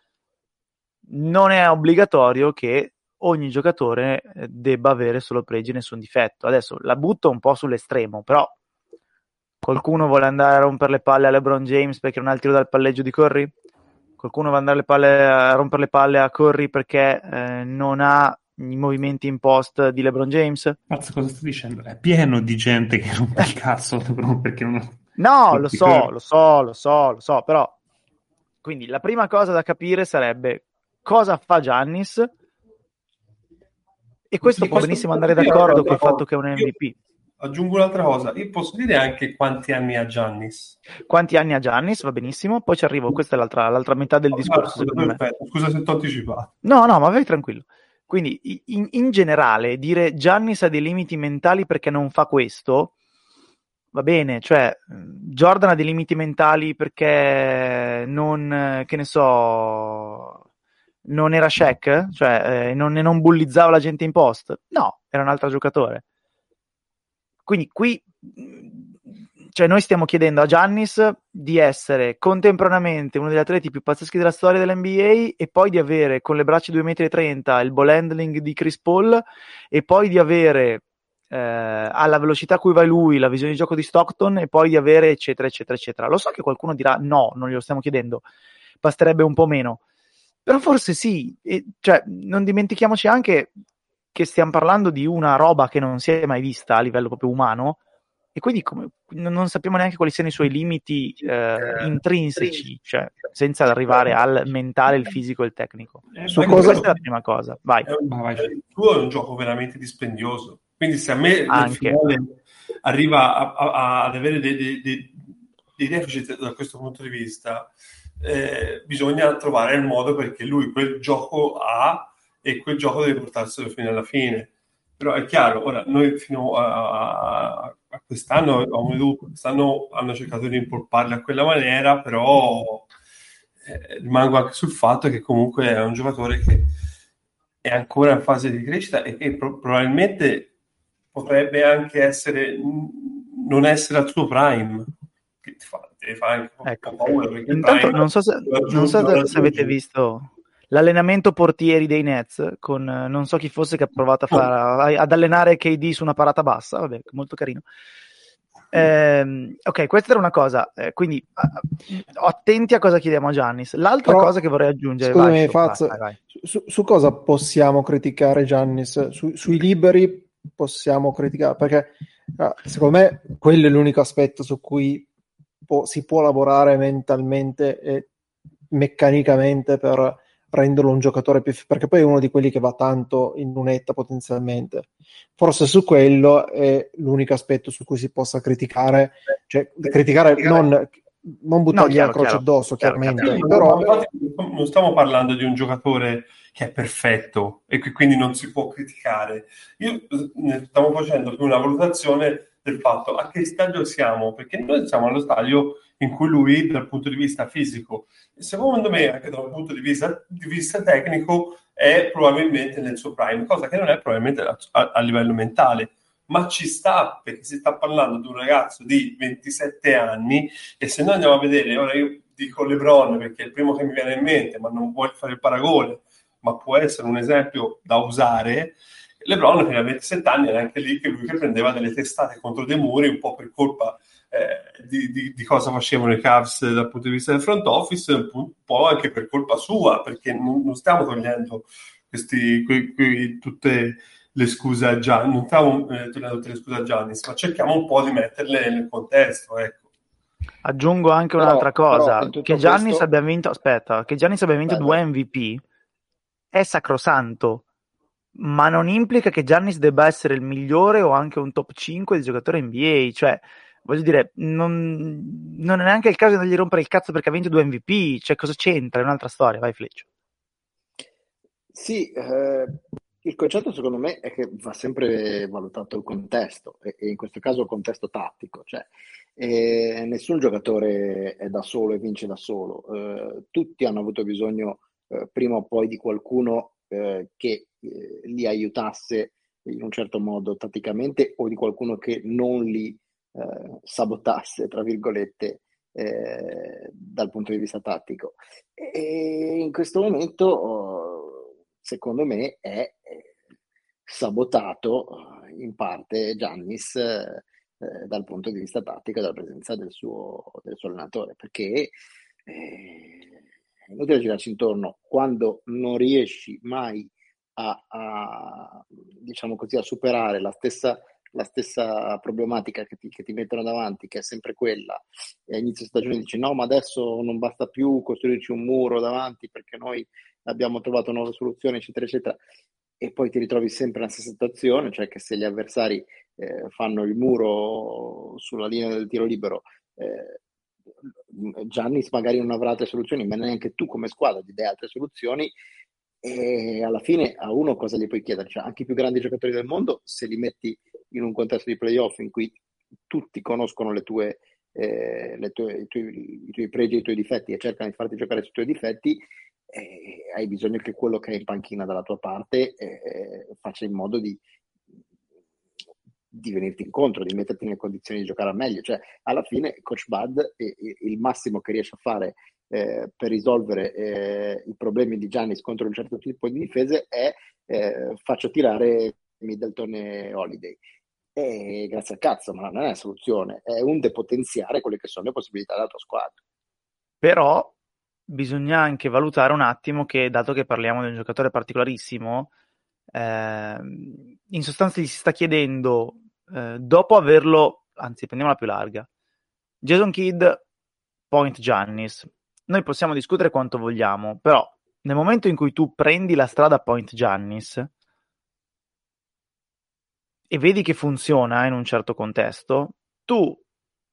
Non è obbligatorio che ogni giocatore eh, debba avere solo pregi e nessun difetto. Adesso la butto un po' sull'estremo, però qualcuno vuole andare a rompere le palle a LeBron James perché non ha il tiro dal palleggio di Curry? Qualcuno va andare a rompere le palle a Curry perché eh, non ha i movimenti in post di LeBron James? Mazza, cosa stai dicendo? È pieno di gente che rompe il cazzo perché non... No, lo so, lo so, lo so, lo so, però quindi la prima cosa da capire sarebbe cosa fa Giannis e questo sì, può benissimo andare d'accordo col fatto che è un MVP. Aggiungo un'altra cosa, io posso dire anche quanti anni ha Giannis. Quanti anni ha Giannis, va benissimo, poi ci arrivo, questa è l'altra, l'altra metà del oh, discorso. Scusa, scusa se ti ho anticipato. No, no, ma vai tranquillo. Quindi in, in generale dire Giannis ha dei limiti mentali perché non fa questo, va bene, cioè Jordan ha dei limiti mentali perché non, che ne so, non era Shaq, cioè eh, non, non bullizzava la gente in post. No, era un altro giocatore. Quindi qui cioè noi stiamo chiedendo a Giannis di essere contemporaneamente uno degli atleti più pazzeschi della storia dell'NBA e poi di avere con le braccia 2,30 m il ball handling di Chris Paul e poi di avere eh, alla velocità a cui va lui la visione di gioco di Stockton e poi di avere eccetera eccetera eccetera. Lo so che qualcuno dirà no, non glielo stiamo chiedendo, basterebbe un po' meno. Però forse sì, e, cioè, non dimentichiamoci anche che stiamo parlando di una roba che non si è mai vista a livello proprio umano e quindi come, non sappiamo neanche quali siano i suoi limiti eh, intrinseci, cioè, senza arrivare al mentale, il fisico e il tecnico. Eh, Su cosa... Questa è la prima cosa. Vai. È un, il tuo è un gioco veramente dispendioso. Quindi se a me arriva a, a, ad avere dei, dei, dei, dei deficit da questo punto di vista, eh, bisogna trovare il modo perché lui quel gioco ha e quel gioco deve portarselo fino alla fine. Però è chiaro, ora noi fino a, a, quest'anno, quest'anno hanno cercato di impolparli a quella maniera, però eh, rimango anche sul fatto che comunque è un giocatore che è ancora in fase di crescita e che pro- probabilmente potrebbe anche essere non essere al suo prime che ti fa fa anche ecco. paura. Intanto, non so, se, non so se avete visto l'allenamento portieri dei Nets con non so chi fosse che ha provato a fare, ad allenare KD su una parata bassa, vabbè, molto carino. Eh, ok, questa era una cosa, eh, quindi uh, attenti a cosa chiediamo a Giannis. L'altra Però, cosa che vorrei aggiungere, scusami, vai, Faz, vai, vai. Su, su, cosa possiamo criticare Giannis? Su, sui liberi possiamo criticare perché uh, secondo me quello è l'unico aspetto su cui può, si può lavorare mentalmente e meccanicamente per renderlo un giocatore più perché poi è uno di quelli che va tanto in lunetta potenzialmente. Forse su quello è l'unico aspetto su cui si possa criticare cioè criticare non, non buttargli no, la croce chiaro, addosso chiaro, chiaramente. chiaro. però non stiamo parlando di un giocatore che è perfetto e che quindi non si può criticare. Io eh, stavo facendo più una valutazione del fatto a che stadio siamo, perché noi siamo allo stadio in cui lui dal punto di vista fisico e secondo me anche dal punto di vista, di vista tecnico è probabilmente nel suo prime, cosa che non è probabilmente a, a, livello mentale ma ci sta perché si sta parlando di un ragazzo di 27 anni e se noi andiamo a vedere, ora io dico LeBron perché è il primo che mi viene in mente, ma non vuole fare il paragone, ma può essere un esempio da usare. LeBron fino a 27 anni era anche lì che lui che prendeva delle testate contro dei muri un po' per colpa eh, di, di, di, cosa facevano i Cavs dal punto di vista del front office, un po' anche per colpa sua, perché non, non stiamo togliendo questi, que, que, tutte le scuse a Gianni, non stiamo eh, togliendo tutte le scuse a Giannis, ma cerchiamo un po' di metterle nel contesto, ecco. Aggiungo anche un'altra però, cosa, però che Giannis questo... abbia vinto, aspetta, che Giannis abbia vinto Bello. due MVP è sacrosanto, ma non implica che Giannis debba essere il migliore o anche un top 5 di giocatore NBA, cioè voglio dire, non, non è neanche il caso di andargli rompere il cazzo perché ha vinto due MVP, cioè cosa c'entra? È un'altra storia, vai Fleccio. Sì, eh, il concetto secondo me è che va sempre valutato il contesto e, e in questo caso il contesto tattico, cioè eh, nessun giocatore è da solo e vince da solo, eh, tutti hanno avuto bisogno eh, prima o poi di qualcuno eh, che eh, li aiutasse in un certo modo tatticamente o di qualcuno che non li eh, sabotasse, tra virgolette, dal punto di vista tattico. E in questo momento, secondo me, è sabotato in parte Giannis eh, dal punto di vista tattico dalla presenza del suo, del suo allenatore, perché eh, è inutile girarci intorno, quando non riesci mai a, a, diciamo così, a superare la stessa, la stessa problematica che ti, che ti, mettono davanti, che è sempre quella, e inizio stagione dici no, ma adesso non basta più costruirci un muro davanti perché noi abbiamo trovato nuove soluzioni, eccetera, eccetera. E poi ti ritrovi sempre nella stessa situazione, cioè che se gli avversari eh, fanno il muro sulla linea del tiro libero, eh, Giannis magari non avrà altre soluzioni, ma neanche tu come squadra ti dai altre soluzioni e alla fine a uno cosa gli puoi chiedere? Cioè, anche i più grandi giocatori del mondo, se li metti in un contesto di playoff in cui tutti conoscono le tue, eh, le tue, i, tuoi, i, tuoi, pregi e i tuoi difetti e cercano di farti giocare sui tuoi difetti, eh, hai bisogno che quello che è in panchina dalla tua parte eh, faccia in modo di, di venirti incontro, di metterti nelle condizioni di giocare al meglio. Cioè, alla fine, Coach Bud, il massimo che riesce a fare eh, per risolvere eh, i problemi di Giannis contro un certo tipo di difese è eh, faccio tirare Middleton e Holiday. E grazie al cazzo, ma non è una soluzione, è un depotenziare quelle che sono le possibilità della tua squadra. Però bisogna anche valutare un attimo che, dato che parliamo di un giocatore particolarissimo, eh, in sostanza gli si sta chiedendo, eh, dopo averlo, anzi prendiamola più larga, Jason Kidd, Point Giannis, noi possiamo discutere quanto vogliamo, però nel momento in cui tu prendi la strada Point Giannis e vedi che funziona in un certo contesto, tu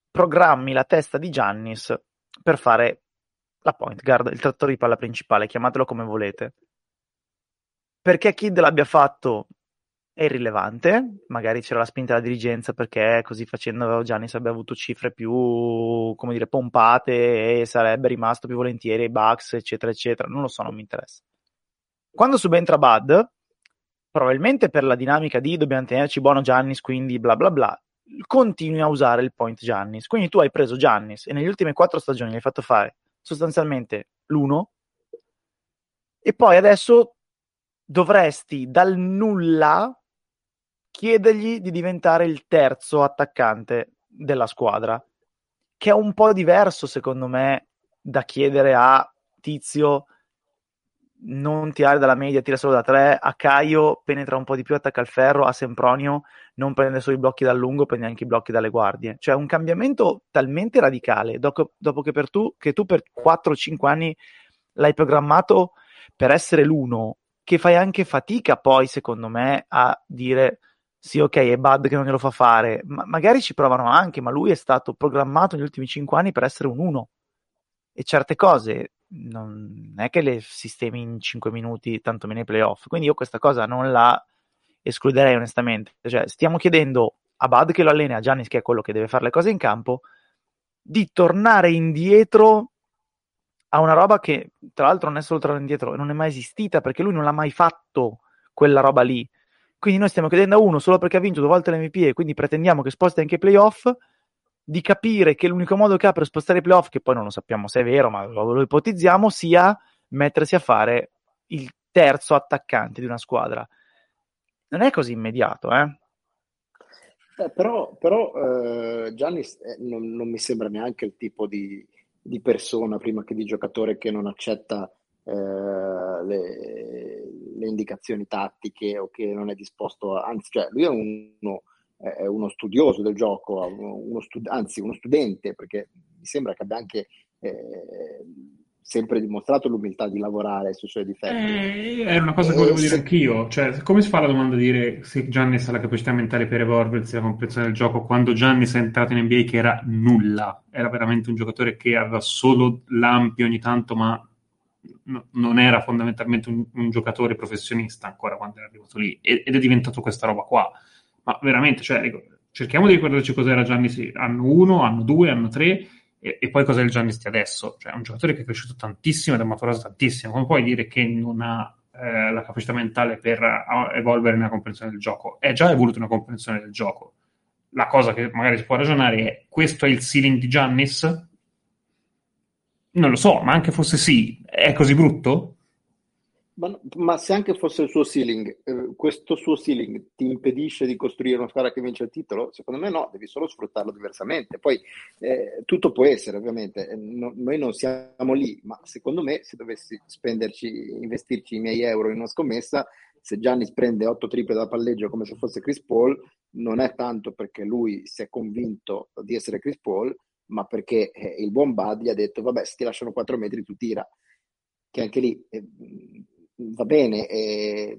programmi la testa di Giannis per fare la point guard, il trattore di palla principale, chiamatelo come volete. Perché Kid l'abbia fatto è irrilevante, magari c'era la spinta della dirigenza perché così facendo Gianni sarebbe avuto cifre più, come dire, pompate e sarebbe rimasto più volentieri ai Bucks, eccetera, eccetera. Non lo so, non mi interessa. Quando subentra Bud, probabilmente per la dinamica di dobbiamo tenerci buono Giannis, quindi bla bla bla, continui a usare il point Giannis. Quindi tu hai preso Giannis e negli ultime quattro stagioni gli hai fatto fare sostanzialmente l'uno e poi adesso dovresti dal nulla chiedergli di diventare il terzo attaccante della squadra, che è un po' diverso secondo me da chiedere a Tizio non tirare dalla media, tira solo da tre, a Caio penetra un po' di più, attacca il ferro, a Sempronio non prende solo i blocchi dal lungo, prende anche i blocchi dalle guardie. Cioè un cambiamento talmente radicale, dopo, dopo che, per tu, che tu per 4-5 anni l'hai programmato per essere l'uno, che fai anche fatica poi, secondo me, a dire sì, ok, è Bud che non glielo fa fare, ma magari ci provano anche, ma lui è stato programmato negli ultimi 5 anni per essere un uno. E certe cose non è che le sistemi in 5 minuti, tanto meno nei playoff. Quindi io questa cosa non la escluderei onestamente. Cioè, stiamo chiedendo Abad che lo allena, a Giannis che è quello che deve fare le cose in campo, di tornare indietro a una roba che tra l'altro non è solo tornare indietro, non è mai esistita perché lui non l'ha mai fatto quella roba lì. Quindi noi stiamo chiedendo a uno solo perché ha vinto due volte l'MVP e quindi pretendiamo che sposti anche i playoff di capire che l'unico modo che ha per spostare i playoff, che poi non lo sappiamo se è vero, ma lo, lo ipotizziamo, sia mettersi a fare il terzo attaccante di una squadra. Non è così immediato, eh? Eh, però, però eh, Giannis eh, non, non, mi sembra neanche il tipo di, di, persona, prima che di giocatore, che non accetta eh, le, le, indicazioni tattiche o che non è disposto a... Anzi, cioè, lui è uno, è uno studioso del gioco, uno stud- anzi uno studente, perché mi sembra che abbia anche eh, sempre dimostrato l'umiltà di lavorare sui suoi difetti. Eh, è una cosa che volevo se... dire anch'io. Cioè, come si fa la domanda di dire se Giannis ha la capacità mentale per evolversi, la comprensione del gioco, quando Giannis è entrato in NBA che era nulla? Era veramente un giocatore che aveva solo lampi ogni tanto, ma no, non era fondamentalmente un, un, giocatore professionista ancora quando era arrivato lì. Ed, è diventato questa roba qua. Ma veramente, cioè, cerchiamo di ricordarci cos'era Giannis anno 1, anno 2, anno 3 e, e poi cosa è il Giannis di adesso? Cioè, è un giocatore che è cresciuto tantissimo ed è maturato tantissimo. Come puoi dire che non ha eh, la capacità mentale per evolvere nella comprensione del gioco? È già evoluto una comprensione del gioco. La cosa che magari si può ragionare è: questo è il ceiling di Giannis? Non lo so, ma anche fosse sì, è così brutto? Ma, ma, se anche fosse il suo ceiling, eh, questo suo ceiling ti impedisce di costruire una squadra che vince il titolo? Secondo me no, devi solo sfruttarlo diversamente. Poi eh, tutto può essere, ovviamente, eh, no, noi non siamo lì, ma secondo me se dovessi spenderci, investirci i miei euro in una scommessa, se Giannis prende 8 triple da palleggio come se fosse Chris Paul, non è tanto perché lui si è convinto di essere Chris Paul, ma perché eh, il buon Bud gli ha detto, vabbè, se ti lasciano 4 metri tu tira. Che anche lì eh, va bene, eh,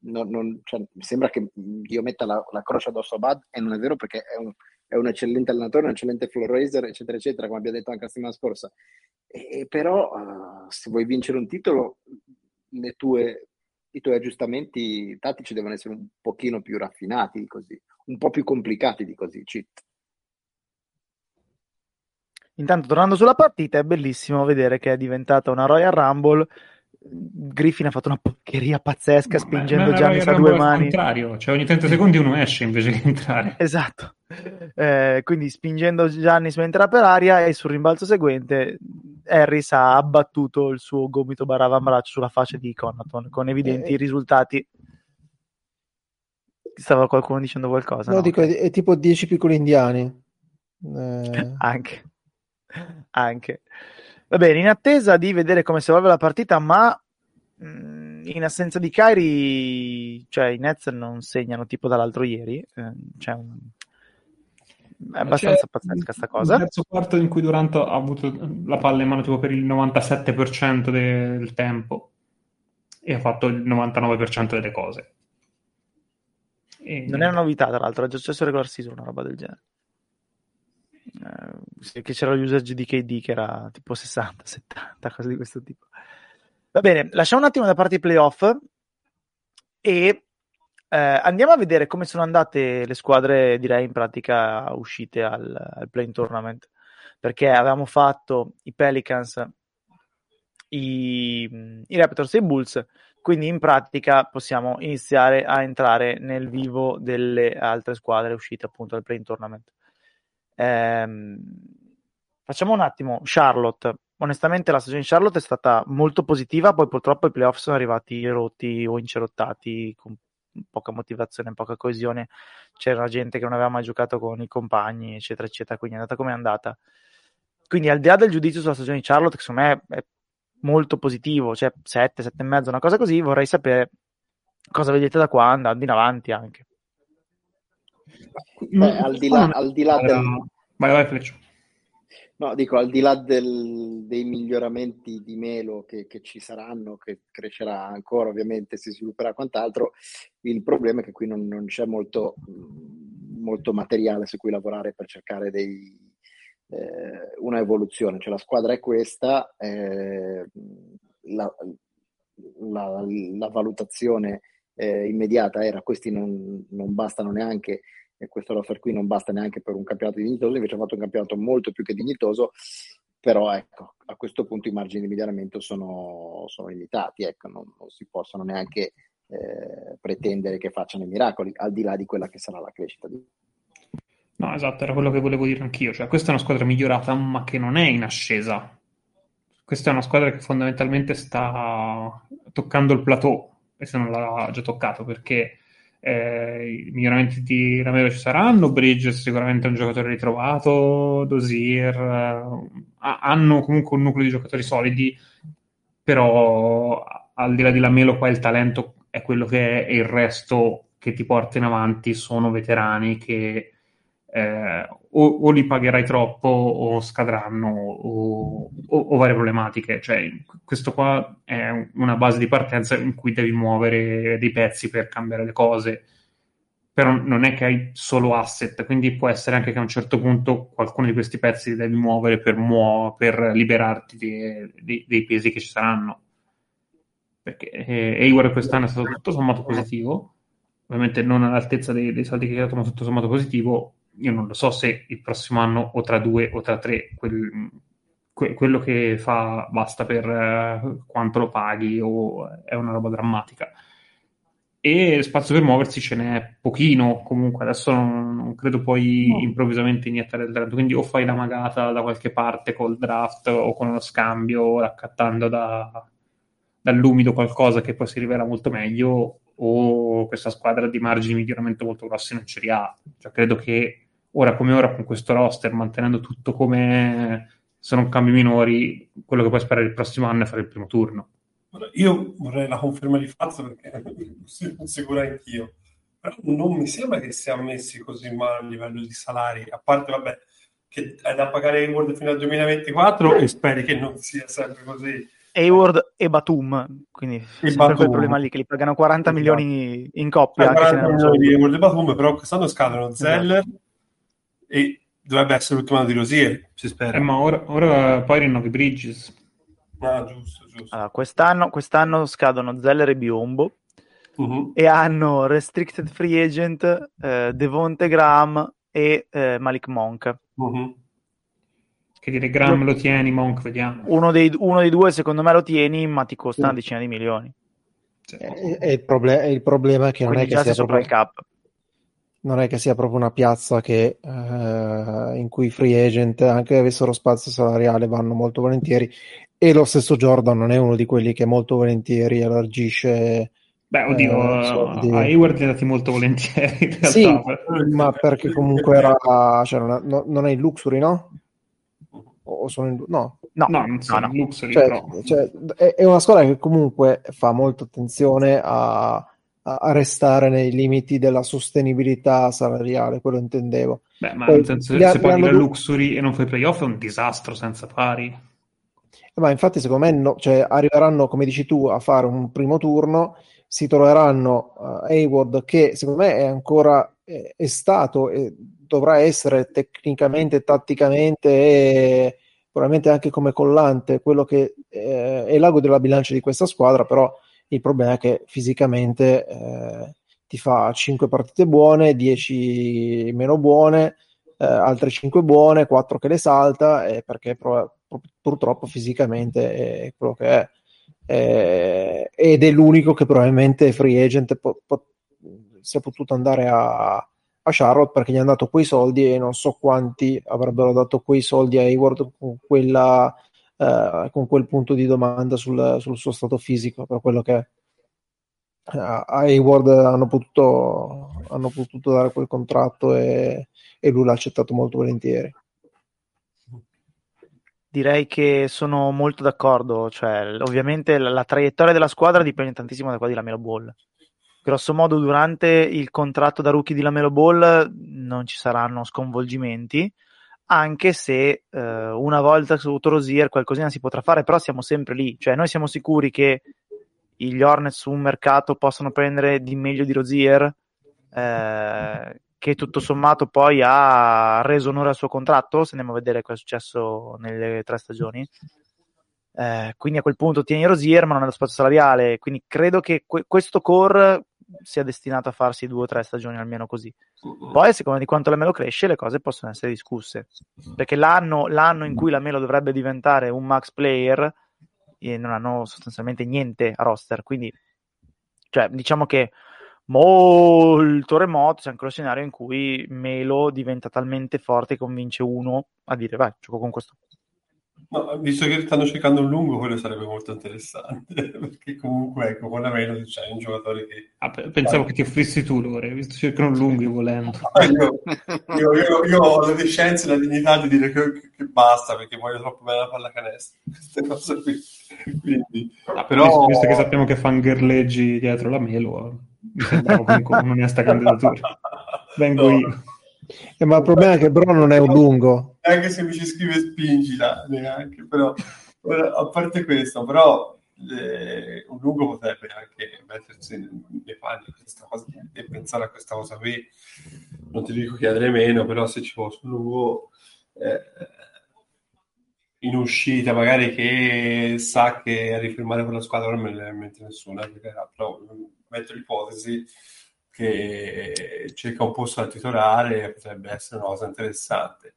non, non, cioè, sembra che io metta la, la, croce addosso a Bud e non è vero perché è un, è un eccellente allenatore, un eccellente floor raiser, eccetera, eccetera, come abbiamo detto anche la settimana scorsa. E, però uh, se vuoi vincere un titolo, tue, i tuoi aggiustamenti tattici devono essere un pochino più raffinati di così, un po' più complicati di così, cheat. Intanto, tornando sulla partita, è bellissimo vedere che è diventata una Royal Rumble Griffin ha fatto una porcheria pazzesca spingendo ma, Giannis a due mani. contrario, cioè ogni 30 secondi uno esce invece che entrare. Esatto. Eh, quindi spingendo Giannis mentre era per aria e sul rimbalzo seguente Harris ha abbattuto il suo gomito baravambraccio sulla faccia di Conaton con evidenti eh, risultati. Stava qualcuno dicendo qualcosa? No, no? dico, è, è, tipo 10 piccoli indiani. Eh... Anche. Anche. Va bene, in attesa di vedere come si evolve la partita, ma mm, in assenza di Kairi, cioè i Nets non segnano tipo dall'altro ieri. Eh, c'è un... È abbastanza c'è pazzesca sta cosa. Il terzo quarto in cui Durant ha avuto la palla in mano tipo per il 97% del tempo e ha fatto il 99% delle cose. E... Non è una novità, tra l'altro, è già successo regular season una roba del genere eh, che c'era l'usage di KD che era tipo 60, 70, cose di questo tipo. Va bene, lasciamo un attimo da parte i playoff e eh, andiamo a vedere come sono andate le squadre, direi in pratica uscite al, al play tournament. Perché avevamo fatto i Pelicans, i, i Raptors e i Bulls, quindi in pratica possiamo iniziare a entrare nel vivo delle altre squadre uscite appunto dal play tournament. Ehm, facciamo un attimo Charlotte. Onestamente la stagione di Charlotte è stata molto positiva, poi purtroppo i playoff sono arrivati rotti o incerottati con poca motivazione, poca coesione. C'era gente che non aveva mai giocato con i compagni, eccetera, eccetera. Quindi è andata come è andata. Quindi, al di là del giudizio sulla stagione di Charlotte, che secondo me è molto positivo, cioè 7, 7 e mezzo, una cosa così, vorrei sapere cosa vedete da qua andando in avanti anche. Beh, al di là, al di là del... Vai, vai, Fleccio. No, dico, al di là del, dei miglioramenti di Melo che, che, ci saranno, che crescerà ancora, ovviamente si svilupperà quant'altro, il problema è che qui non, non c'è molto, molto, materiale su cui lavorare per cercare dei, eh, una evoluzione. Cioè la squadra è questa, eh, la, la, la, valutazione eh, immediata era questi non, non bastano neanche e questo roster qui non basta neanche per un campionato dignitoso, invece ha fatto un campionato molto più che dignitoso, però ecco, a questo punto i margini di miglioramento sono, sono limitati, ecco, non, non, si possono neanche eh, pretendere che facciano i miracoli, al di là di quella che sarà la crescita di No, esatto, era quello che volevo dire anch'io. Cioè, questa è una squadra migliorata, ma che non è in ascesa. Questa è una squadra che fondamentalmente sta toccando il plateau, e se non l'ha già toccato, perché eh, miglioramenti di Ramiro ci saranno, Bridges sicuramente è un giocatore ritrovato, Dosier, eh, hanno comunque un nucleo di giocatori solidi, però al di là di Lamelo qua il talento è quello che è e il resto che ti porta in avanti sono veterani che eh, o, o, li pagherai troppo o scadranno o, o, o, varie problematiche. Cioè, questo qua è una base di partenza in cui devi muovere dei pezzi per cambiare le cose, però non è che hai solo asset, quindi può essere anche che a un certo punto qualcuno di questi pezzi li devi muovere per, muo- per liberarti di, di, dei pesi che ci saranno. Perché eh, quest'anno è stato tutto sommato positivo, ovviamente non all'altezza dei, dei saldi che ha dato, ma tutto sommato positivo io non lo so se il prossimo anno o tra due o tra tre quel, que, quello che fa basta per uh, quanto lo paghi o è una roba drammatica. E spazio per muoversi ce n'è pochino, comunque adesso non, non credo puoi no. improvvisamente iniettare il talento, quindi o fai la magata da qualche parte col draft o con lo scambio, raccattando da, dall'umido qualcosa che poi si rivela molto meglio, o questa squadra di margini di miglioramento molto grossi non ce li ha. Cioè, credo che ora come ora con questo roster, mantenendo tutto come se non cambi minori, quello che puoi sperare il prossimo anno è fare il primo turno. Io vorrei la conferma di fatto perché sono sicuro anch'io. Però non mi sembra che siamo messi così male a livello di salari, a parte, vabbè, che è da pagare Hayward fino al 2024 e speri che non sia sempre così. Hayward e Batum, quindi e Batum. quel problema lì che li pagano 40 esatto. milioni in coppia. 40 milioni di Hayward e Batum, però quest'anno scadono Zeller, esatto e dovrebbe essere l'ultimo anno di Rosier, si spera. Eh, ma ora, ora poi rinnovi Bridges. Ah, giusto, giusto. Allora, quest'anno, quest'anno scadono Zeller e Biombo uh-huh. e hanno restricted free agent eh, Devonte Graham e eh, Malik Monk. Uh-huh. Che dire, Graham lo tieni, Monk vediamo. Uno dei, uno dei, due secondo me lo tieni, ma ti costa una decina di milioni. Sì. E, e il, proble- il, problema è che Quindi non è che sia sopra proprio... il cap non è che sia proprio una piazza che, eh, in cui i free agent, anche avessero spazio salariale, vanno molto volentieri. E lo stesso Jordan non è uno di quelli che molto volentieri allargisce. Beh, oddio, eh, soldi. a Hayward li dati molto volentieri. In sì, ma perché comunque era, cioè non, è, no, non è in luxury, no? O sono in, no, no, no, non sono no, in luxury. Cioè, cioè, è, è una squadra che comunque fa molta attenzione a a, restare nei limiti della sostenibilità salariale, quello intendevo. Beh, ma nel senso, se, se poi arriva luxury e non fai playoff è un disastro senza pari. Ma infatti, secondo me, no, cioè, arriveranno, come dici tu, a fare un primo turno, si troveranno uh, Hayward, che secondo me è ancora è, è stato e dovrà essere tecnicamente, tatticamente e probabilmente anche come collante quello che eh, è l'ago della bilancia di questa squadra, però il problema è che fisicamente eh, ti fa 5 partite buone, 10 meno buone, eh, altre 5 buone, 4 che le salta, eh, perché pro- purtroppo fisicamente è quello che è. Eh, ed è l'unico che probabilmente free agent po- po- sia potuto andare a, a Charlotte perché gli hanno dato quei soldi e non so quanti avrebbero dato quei soldi a Hayward con quella eh, con quel punto di domanda sul, sul, suo stato fisico, per quello che a Hayward hanno potuto, hanno potuto dare quel contratto e, e lui l'ha accettato molto volentieri. Direi che sono molto d'accordo, cioè, ovviamente la, la, traiettoria della squadra dipende tantissimo da quella di Lamelo Ball. Grosso modo durante il contratto da rookie di Lamelo Ball non ci saranno sconvolgimenti, anche se eh, una volta su Rosier qualcosina si potrà fare, però siamo sempre lì, cioè noi siamo sicuri che gli Hornets su un mercato possano prendere di meglio di Rosier, eh, che tutto sommato poi ha reso onore al suo contratto, se andiamo a vedere cosa è successo nelle tre stagioni. Eh, quindi a quel punto tieni Rosier, ma non ha lo spazio salariale. Quindi credo che que- questo core sia destinato a farsi due o tre stagioni almeno così. Poi, a seconda di quanto la Melo cresce, le cose possono essere discusse. Perché l'anno, l'anno in cui la Melo dovrebbe diventare un max player, eh, non hanno sostanzialmente niente a roster. Quindi, cioè, diciamo che molto remoto c'è anche lo scenario in cui Melo diventa talmente forte che convince uno a dire vai, gioco con questo No, visto che stanno cercando un lungo, quello sarebbe molto interessante, perché comunque ecco, con la Melo c'è un giocatore che... Ah, pensavo Vai. che ti offrissi tu, Lore, visto che cercano un lungo volendo. io, io, io, io, ho la decenza e la dignità di dire che, che, basta, perché voglio troppo bene la pallacanestro, queste cose qui. Quindi, ah, però... visto, che sappiamo che fan gerleggi dietro la Melo, mi sembra comunque un'onesta candidatura. Vengo no. io. Eh, ma il problema è che Bro non è un lungo. Anche se mi ci scrive spingila, neanche, però a parte questo, però eh, un lungo potrebbe anche mettersi nei panni e pensare a questa cosa qui. Non ti dico chiedere meno, però se ci fosse un lungo eh, in uscita, magari che sa che a rifirmare con la squadra non me ne mette nessuna, però metto l'ipotesi che cerca un posto da titolare potrebbe essere una cosa interessante.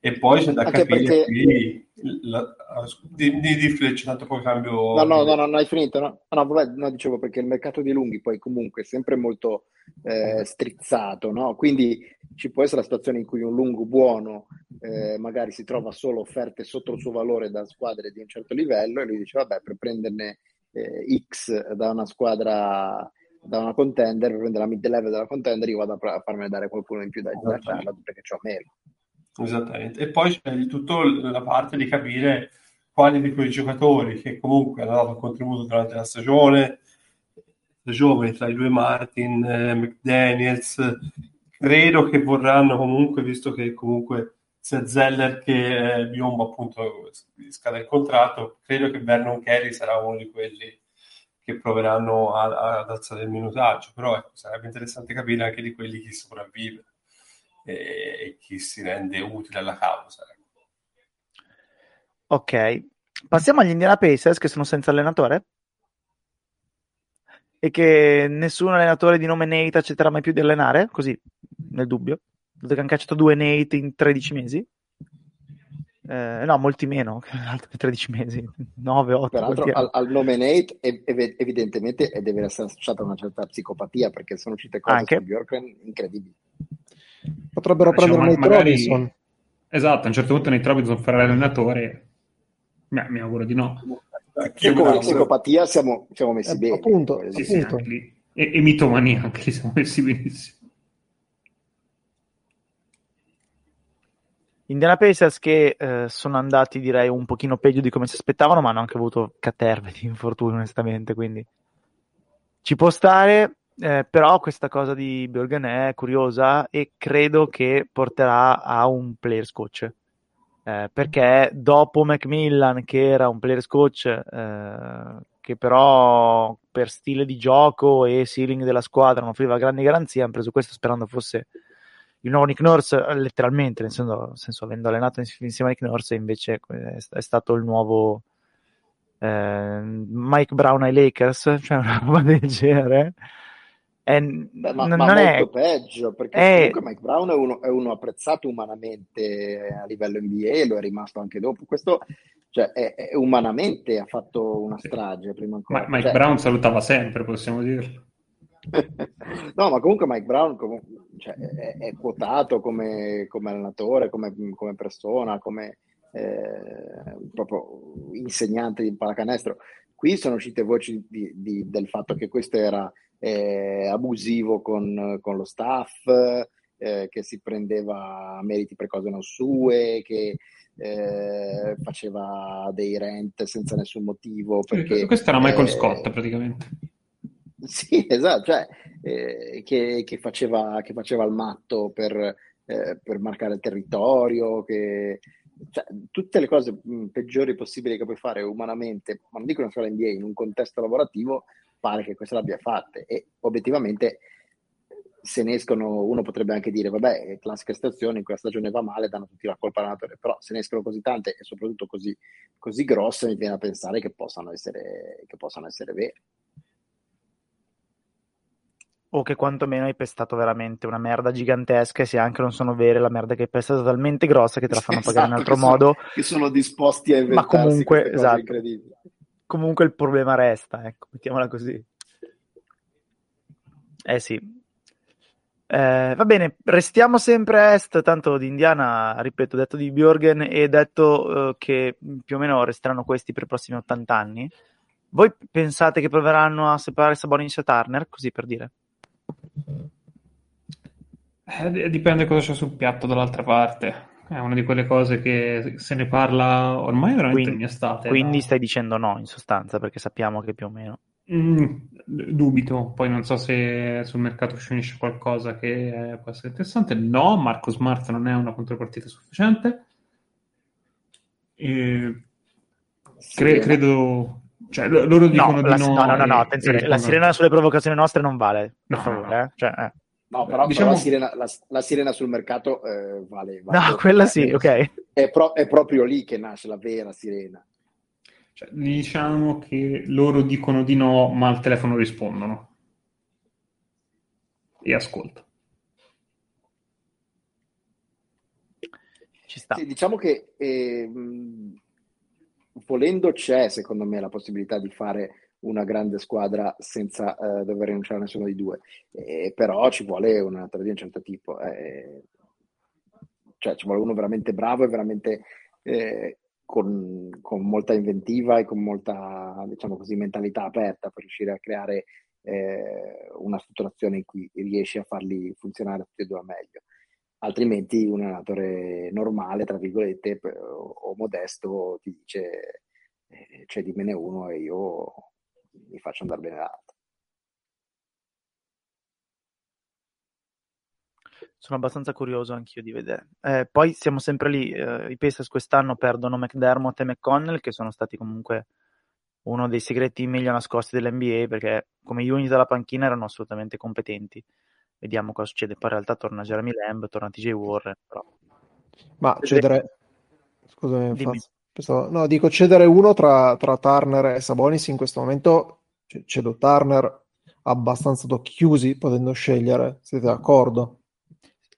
E poi c'è da Anche capire perché... qui la, di, di, di Fletch, tanto poi cambio. No, no, no, no, hai finito. No? No, vabbè, no, dicevo perché il mercato dei lunghi poi comunque è sempre molto eh, strizzato, no? Quindi ci può essere la situazione in cui un lungo buono eh, magari si trova solo offerte sotto il suo valore da squadre di un certo livello e lui dice vabbè per prenderne eh, X da una squadra da una contender, prendere la mid level della contender, io vado a, farmi dare qualcuno in più da, Charlotte perché ho meno. Esattamente. E poi c'è di tutto la parte di capire quali di quei giocatori che comunque hanno dato un contributo durante la stagione, giovani tra i due Martin, eh, McDaniels, credo che vorranno comunque, visto che comunque sia Zeller che eh, Biombo appunto scade il contratto, credo che Vernon Kelly sarà uno di quelli che proveranno a, ad alzare il minutaggio, però ecco, sarebbe interessante capire anche di quelli chi sopravvive e, e chi si rende utile alla causa. Ecco. Ok, passiamo agli Indiana Pacers che sono senza allenatore e che nessun allenatore di nome Nate accetterà mai più di allenare, così nel dubbio, dato che hanno cacciato due Nate in 13 mesi. Eh, no, molti meno che altri 13 mesi, 9, 8. Peraltro al, al, nome Nate ev- evidentemente deve essere associata a una certa psicopatia perché sono uscite cose Anche. su Bjorkren incredibili. Potrebbero diciamo, prendere Nate magari... Robinson. Esatto, a un certo punto Nate Robinson farà l'allenatore. Beh, mi auguro di no. Che con la psicopatia siamo, siamo messi eh, bene. Appunto, sì, appunto. Sì, e, e mitomania anche siamo messi benissimo. Indiana Pacers che eh, sono andati direi un pochino peggio di come si aspettavano, ma hanno anche avuto caterve di infortuni onestamente, quindi ci può stare, eh, però questa cosa di Bergen è curiosa e credo che porterà a un players coach. Eh, perché dopo Macmillan, che era un players coach, eh, che però per stile di gioco e ceiling della squadra non offriva grandi garanzie, hanno preso questo sperando fosse il nuovo Nick Nurse eh, letteralmente, nel senso, nel senso avendo allenato insieme a Nick Nurse invece è, è stato il nuovo eh, Mike Brown ai Lakers, cioè una roba del genere. È, Beh, ma, non ma è peggio perché è... comunque Mike Brown è uno, è uno, apprezzato umanamente a livello NBA e lo è rimasto anche dopo. Questo cioè, è, è umanamente ha fatto una strage prima ancora. Ma, Mike cioè, Brown salutava sempre, possiamo dirlo. No, ma comunque Mike Brown com- cioè, è, è, quotato come, come allenatore, come, come, persona, come eh, proprio insegnante di pallacanestro. Qui sono uscite voci di, di, del fatto che questo era eh, abusivo con, con, lo staff, eh, che si prendeva meriti per cose non sue, che eh, faceva dei rent senza nessun motivo. Perché, questo era Michael eh, Scott praticamente. Sì, esatto, cioè, eh, che, che, faceva, che, faceva, il matto per, eh, per marcare il territorio, che, cioè, tutte le cose mh, peggiori possibili che puoi fare umanamente, ma non dico una scuola NBA, in un contesto lavorativo, pare che queste l'abbia fatte e obiettivamente se ne escono, uno potrebbe anche dire, vabbè, classica stazione, in quella stagione va male, danno tutti la colpa all'allenatore, però se ne escono così tante e soprattutto così, così grosse, mi viene a pensare che possano essere, che possano essere vere. O che quantomeno hai pestato veramente una merda gigantesca e se anche non sono vere la merda che hai pestato è talmente grossa che te la fanno pagare in Esatto, altro che sono- modo. che sono disposti a ma inventarsi comunque queste cose esatto. comunque il problema resta ecco mettiamola così. Eh sì. Eh, va bene, restiamo sempre a est, tanto di Indiana, ripeto, detto di Bjorgen e detto eh, che più o meno resteranno questi per i prossimi 80 anni. Voi pensate che proveranno a separare Sabonis e Turner, così per dire? Eh, dipende cosa c'è sul piatto dall'altra parte. È una di quelle cose che se ne parla ormai veramente Quindi, ogni estate. quindi da- stai dicendo no, in sostanza, perché sappiamo che più o meno... Mm, dubito, poi non so se sul mercato finisce qualcosa che eh, può essere interessante. No, Marco Smart non è una contropartita sufficiente. E cre- credo, cioè, lo- loro No, dicono la, di no. no, no, no, no, e- attenzione, la sirena sulle provocazioni nostre non vale, per No, favore, no. eh. Cioè, eh. No, però, Diciamo- però la, sirena, la, la sirena sul mercato eh, vale, vale No, quella Eh, sì, ok. È, pro- è proprio lì che nasce la vera sirena. Cioè, diciamo che loro dicono di no, ma al telefono rispondono. E ascolta. Ci sta. Sì, diciamo che ehm, volendo c'è, secondo me, la possibilità di fare una grande squadra senza eh, dover rinunciare a nessuno dei due, Eh, però ci vuole una strategia di un certo tipo. eh. cioè ci vuole uno veramente bravo e veramente eh, con, con molta inventiva e con molta, diciamo così, mentalità aperta per riuscire a creare eh, una strutturazione in cui riesci a farli funzionare tutti e due meglio. Altrimenti un allenatore normale, tra virgolette, o, modesto ti dice eh, c'è di meno uno e io mi faccio andare bene l'altro. Sono abbastanza curioso anch'io di vedere. Eh, poi siamo sempre lì. eh, I Pacers quest'anno perdono McDermott e McConnell, che sono stati comunque uno dei segreti meglio nascosti dell'NBA, perché come unit dalla panchina erano assolutamente competenti. Vediamo cosa succede. Poi in realtà torna Jeremy Lamb, torna TJ Warren. Però. Ma cedere... Scusami. Faz, pensavo- No, dico cedere uno tra, tra Turner e Sabonis in questo momento, c- cedo Turner abbastanza chiusi, potendo scegliere, siete d'accordo?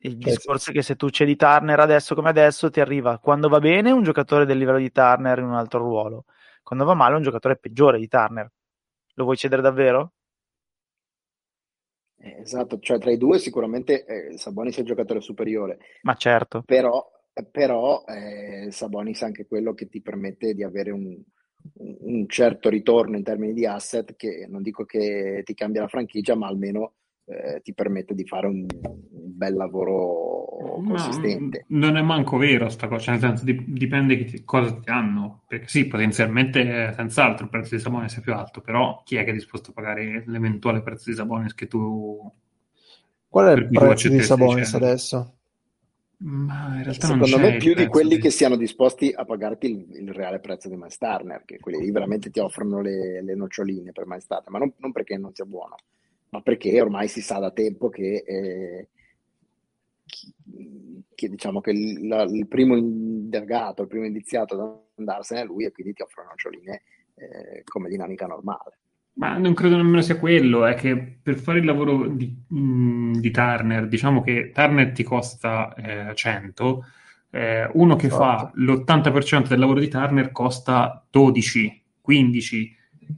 Il Cioè, discorso è che se tu cedi Turner adesso come adesso, ti arriva quando va bene un giocatore del livello di Turner in un altro ruolo, quando va male un giocatore peggiore di Turner. Lo vuoi cedere davvero? Eh, Esatto, cioè tra i due sicuramente eh, Sabonis è il giocatore superiore, Ma certo. però, però eh, Sabonis è anche quello che ti permette di avere un- un certo ritorno in termini di asset che non dico che ti cambia la franchigia, ma almeno eh, ti permette di fare un, un bel lavoro Ma consistente. non è manco vero sta cosa, cioè, nel senso dip- dipende che ti- cosa ti danno, perché sì, potenzialmente eh, senz'altro il prezzo di Sabonis è più alto, però chi è che è disposto a pagare l'eventuale prezzo di Sabonis che tu... Qual è il prezzo di Sabonis adesso? Ma in realtà non Secondo c'è me più di quelli di- che siano disposti a pagarti il, il reale prezzo di Miles Turner, che quelli lì veramente ti offrono le, le noccioline per Miles Turner, ma non, non perché non sia buono, ma perché ormai si sa da tempo che, eh, che diciamo che il, la- il primo indagato, il primo indiziato ad andarsene è lui e quindi ti offrono noccioline eh, come dinamica normale. Ma non credo nemmeno sia quello, è che per fare il lavoro di, mh, di Turner, diciamo che Turner ti costa eh, 100, eh, uno che fa Esatto. l'80% del lavoro di Turner costa 12, 15,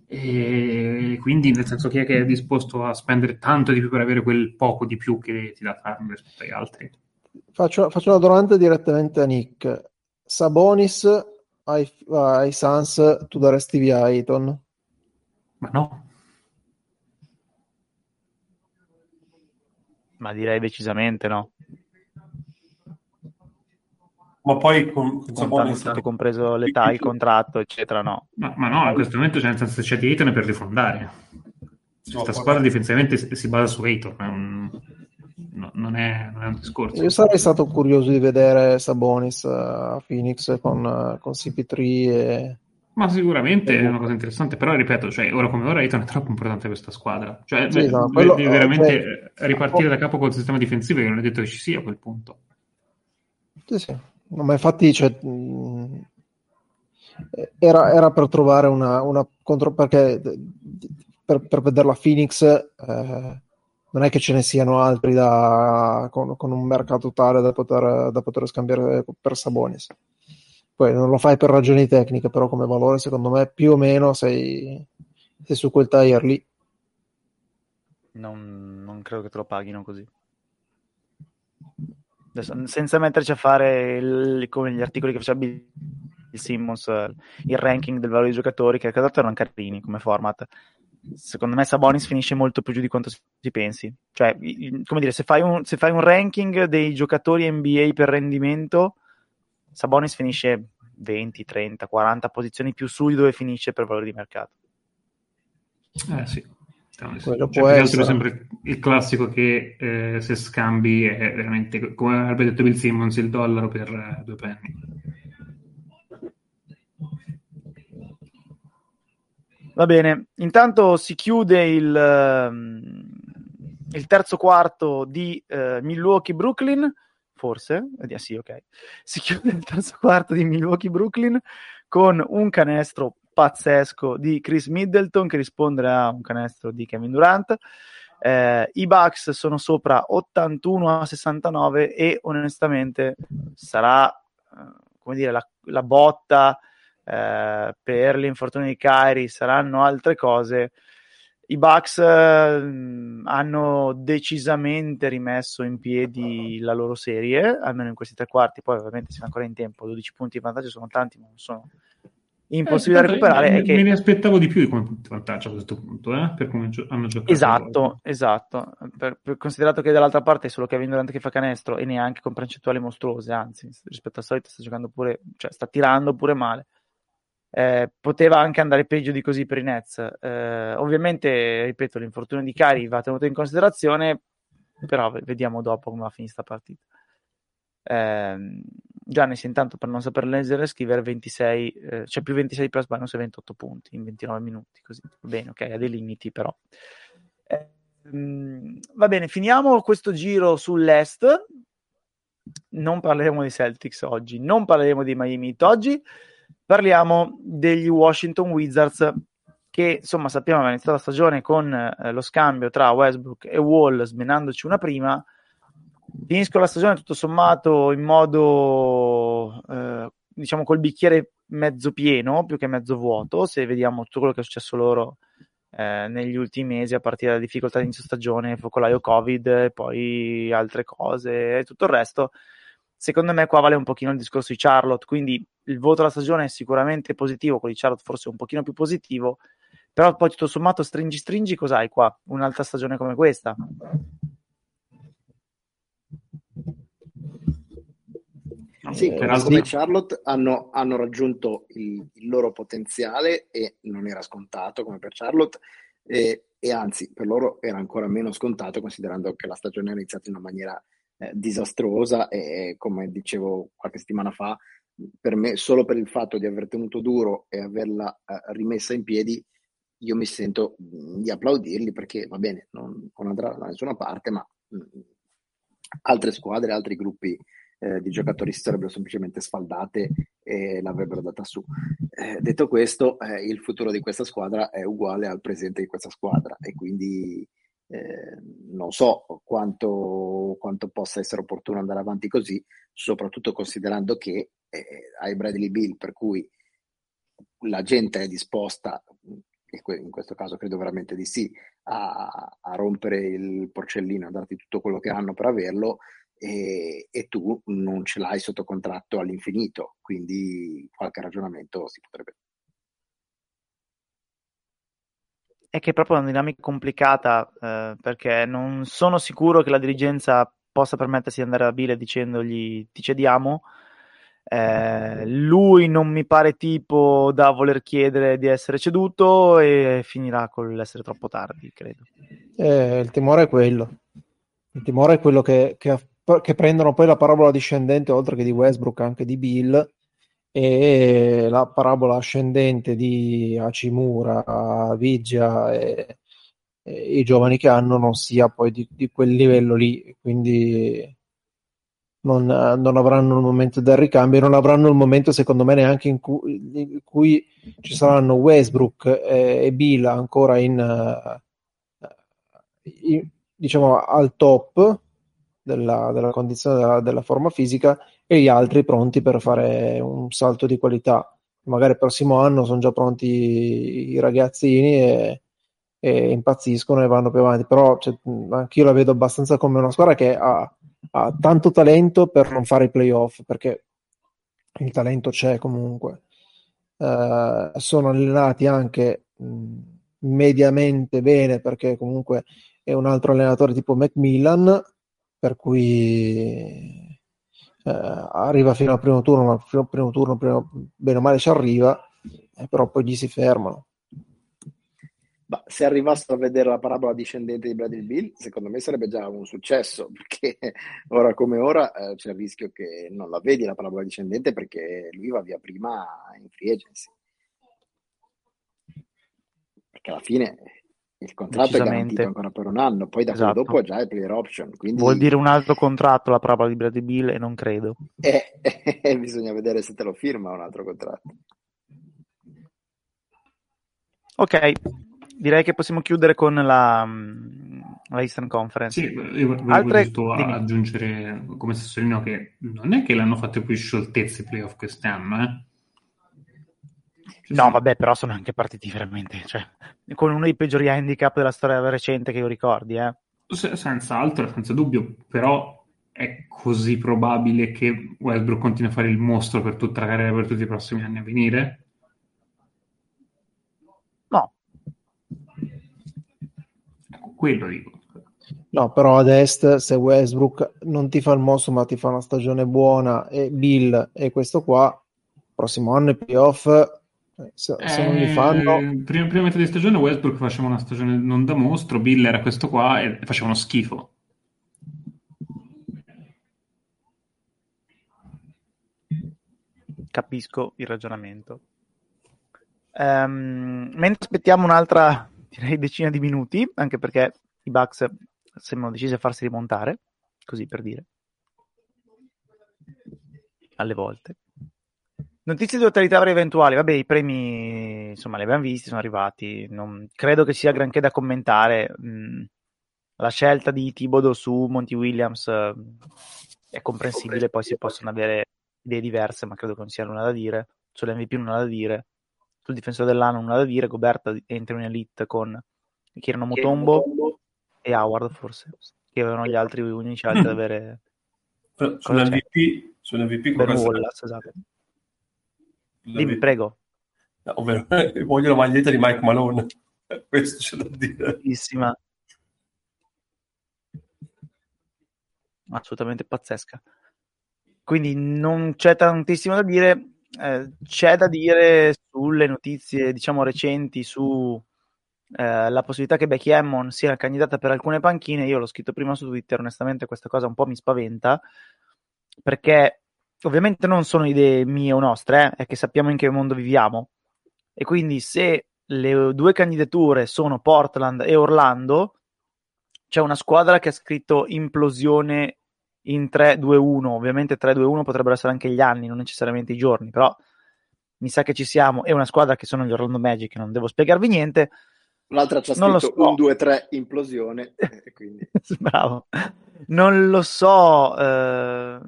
e quindi nel senso chi è che è disposto a spendere tanto di più per avere quel poco di più che ti dà Turner rispetto agli altri? Faccio, faccio una domanda direttamente a Nick. Sabonis ai, ai Suns, tu daresti via Ayton? Ma no, Ma direi decisamente no. Ma poi con, con Con Sabonis tutto compreso l'età, il contratto, eccetera, no. ma, ma no, in questo momento c'è nel senso che c'è di Ayton per rifondare. No, Questa poi- squadra difensivamente si, basa su un- no- non, è, non è un discorso. Io sarei stato curioso di vedere Sabonis eh, a Phoenix con, eh, con CP3 e... Ma sicuramente è una cosa interessante, però ripeto, cioè, ora come ora Ayton è troppo importante questa squadra. Cioè, Sì, beh, no, quello- devi veramente cioè- ripartire da capo col sistema difensivo che non è detto che ci sia a quel punto. Sì, sì. No, ma infatti cioè, mh, era, era per trovare una, una contro perché per, per vederla Phoenix eh, non è che ce ne siano altri da, con, con, un mercato tale da poter, da poter scambiare per Sabonis. Poi non lo fai per ragioni tecniche, però come valore secondo me più o meno sei, sei su quel tire lì. Non, non credo che te lo paghino così. Adesso, senza metterci a fare il, come gli articoli che faceva Bill Simmons, il ranking del valore dei giocatori, che tra l'altro erano carini come format secondo me Sabonis finisce molto più giù di quanto si pensi. Cioè, come dire, se fai un, se fai un ranking dei giocatori NBA per rendimento, Sabonis finisce 20, 30, 40 posizioni più su di dove finisce per valore di mercato. Eh sì. Quello cioè, può essere sempre il classico che eh, se scambi è veramente, come avrebbe detto Bill Simmons, il dollaro per eh, due penny. Va bene, intanto si chiude il, ehm, il terzo quarto di uh, Milwaukee-Brooklyn, forse? Eh, sì, ok. Si chiude il terzo quarto di Milwaukee-Brooklyn con un canestro pazzesco di Chris Middleton che risponde a un canestro di Kevin Durant. Eh, I Bucks sono sopra 81 a 69 e onestamente sarà, eh, come dire, la, la botta eh, per l'infortunio di Kyrie saranno altre cose. I Bucks eh, hanno decisamente rimesso in piedi la loro serie, almeno in questi tre quarti. Poi, ovviamente, siamo ancora in tempo. 12 punti di vantaggio sono tanti, ma non sono impossibili eh, da recuperare. Me, che... me, ne aspettavo di più di come vantaggio a questo punto, eh? per come gio- hanno giocato. Esatto, esatto. Per, per, considerato che dall'altra parte è solo Kevin Durant che fa canestro e neanche con percentuali mostruose, anzi, rispetto al solito sta giocando pure, cioè sta tirando pure male. Eh, poteva anche andare peggio di così per i Nets. Eh, ovviamente, ripeto, l'infortunio di Cari va tenuto in considerazione, però vediamo dopo come va a finire questa partita. Eh, Giannis intanto per non saper leggere scrivere 26 eh, cioè più 26 plus minus 28 punti in 29 minuti così. Va bene ok ha dei limiti però. Eh, va bene finiamo questo giro sull'est. Non parleremo dei Celtics oggi non parleremo di Miami Heat oggi. Parliamo degli Washington Wizards che insomma sappiamo aveva iniziato la stagione con eh, lo scambio tra Westbrook e Wall smenandoci una prima finiscono la stagione tutto sommato in modo eh, diciamo col bicchiere mezzo pieno più che mezzo vuoto se vediamo tutto quello che è successo loro eh, negli ultimi mesi a partire dalla difficoltà di inizio stagione, focolaio Covid e poi altre cose e tutto il resto secondo me qua vale un pochino il discorso di Charlotte, quindi il voto alla stagione è sicuramente positivo, quello di Charlotte forse un pochino più positivo, però poi tutto sommato stringi stringi cos'hai qua? Un'altra stagione come questa? Sì, eh, come Charlotte hanno, hanno raggiunto il, il, loro potenziale e non era scontato come per Charlotte e, e, anzi per loro era ancora meno scontato considerando che la stagione è iniziata in una maniera eh, disastrosa e come dicevo qualche settimana fa, per me solo per il fatto di aver tenuto duro e averla eh, rimessa in piedi, io mi sento di applaudirli perché va bene, non, non andrà da nessuna parte, ma mh, altre squadre, altri gruppi eh, di giocatori si sarebbero semplicemente sfaldate e l'avrebbero data su. Eh, detto questo, eh, il futuro di questa squadra è uguale al presente di questa squadra e quindi eh, non so quanto, quanto, possa essere opportuno andare avanti così, soprattutto considerando che eh, hai Bradley Bill, per cui la gente è disposta, in questo caso credo veramente di sì, a, a rompere il porcellino, a darti tutto quello che hanno per averlo, e, e, tu non ce l'hai sotto contratto all'infinito, quindi qualche ragionamento si potrebbe è che è proprio una dinamica complicata eh, perché non sono sicuro che la dirigenza possa permettersi di andare a Bile dicendogli ti cediamo. Eh, lui non mi pare tipo da voler chiedere di essere ceduto e finirà con l'essere troppo tardi, credo. Eh, il timore è quello. Il timore è quello che, che, che prendono poi la parabola discendente, oltre che di Westbrook, anche di Bill, e la parabola ascendente di Hachimura, Vigia e, e, i giovani che hanno non sia poi di, di quel livello lì, quindi non, non, avranno il momento del ricambio non avranno il momento secondo me neanche in cui, in cui ci saranno Westbrook e, e Bill ancora in, in, diciamo, al top della, della condizione della, della, forma fisica e gli altri pronti per fare un salto di qualità. Magari il prossimo anno sono già pronti i ragazzini e, e impazziscono e vanno più avanti, però cioè, anch'io la vedo abbastanza come una squadra che ha, ha tanto talento per non fare i playoff, perché il talento c'è comunque. Uh, sono allenati anche mh, mediamente bene perché comunque è un altro allenatore tipo Macmillan per cui eh, arriva fino al primo turno, ma al primo turno prima, bene o male ci arriva, eh, però poi gli si fermano. Ma se arrivassero a vedere la parabola discendente di Bradley Bill, secondo me sarebbe già un successo, perché ora come ora eh, c'è il rischio che non la vedi la parabola discendente perché lui va via prima in free agency. Perché alla fine il contratto è garantito ancora per un anno, poi da esatto. dopo già è player option. Quindi... Vuol dire un altro contratto la parola di Bradley Bill e non credo. Eh, eh, bisogna vedere se te lo firma un altro contratto. Ok, direi che possiamo chiudere con la, la Eastern Conference. Sì, io volevo Altre... giusto aggiungere come sassolino che non è che l'hanno fatto più scioltezze i playoff quest'anno, eh? No, vabbè, però sono anche partiti veramente, cioè, con uno dei peggiori handicap della storia recente che io ricordi, eh. Se, senza altro, senza dubbio, però è così probabile che Westbrook continui a fare il mostro per tutta la carriera per tutti i prossimi anni a venire? No. Ecco, quello dico. No, però ad est se Westbrook non ti fa il mostro ma ti fa una stagione buona e Bill e questo qua, prossimo anno i playoff se, se non li fanno... Eh, prima, prima metà di stagione Westbrook faceva una stagione non da mostro, Bill era questo qua e faceva uno schifo. Capisco il ragionamento. Um, mentre aspettiamo un'altra, direi, decina di minuti, anche perché i Bucks sembrano decisi a farsi rimontare, così per dire, alle volte. Notizie di totalità eventuali, vabbè, i premi insomma li abbiamo visti, sono arrivati. Non credo che sia granché da commentare. Mm, la scelta di Tibodo su Monty Williams eh, è comprensibile, poi si possono avere idee diverse, ma credo che non sia nulla da dire. Sull'MVP nulla da dire, sul difensore dell'anno nulla da dire. Goberta entra in elite con Kirano Mutombo e Howard, forse, che avevano gli altri unici altri da avere. Sull'MVP, sull'MVP ben Wallace, esatto. Dimmi, prego. No, ovvero, voglio la maglietta di Mike Malone. Questo c'è da dire. Bellissima. Assolutamente pazzesca. Quindi non c'è tantissimo da dire. Eh, c'è da dire sulle notizie, diciamo, recenti su eh, la possibilità che Becky Hammond sia candidata per alcune panchine. Io l'ho scritto prima su Twitter, onestamente questa cosa un po' mi spaventa perché ovviamente non sono idee mie o nostre, eh, è che sappiamo in che mondo viviamo. E quindi se le due candidature sono Portland e Orlando, c'è una squadra che ha scritto implosione in 3-2-1. Ovviamente 3-2-1 potrebbero essere anche gli anni, non necessariamente i giorni, però mi sa che ci siamo. È una squadra che sono gli Orlando Magic, non devo spiegarvi niente. L'altra c'ha scritto so. un 2-3 implosione. Quindi... Bravo. Non lo so, eh,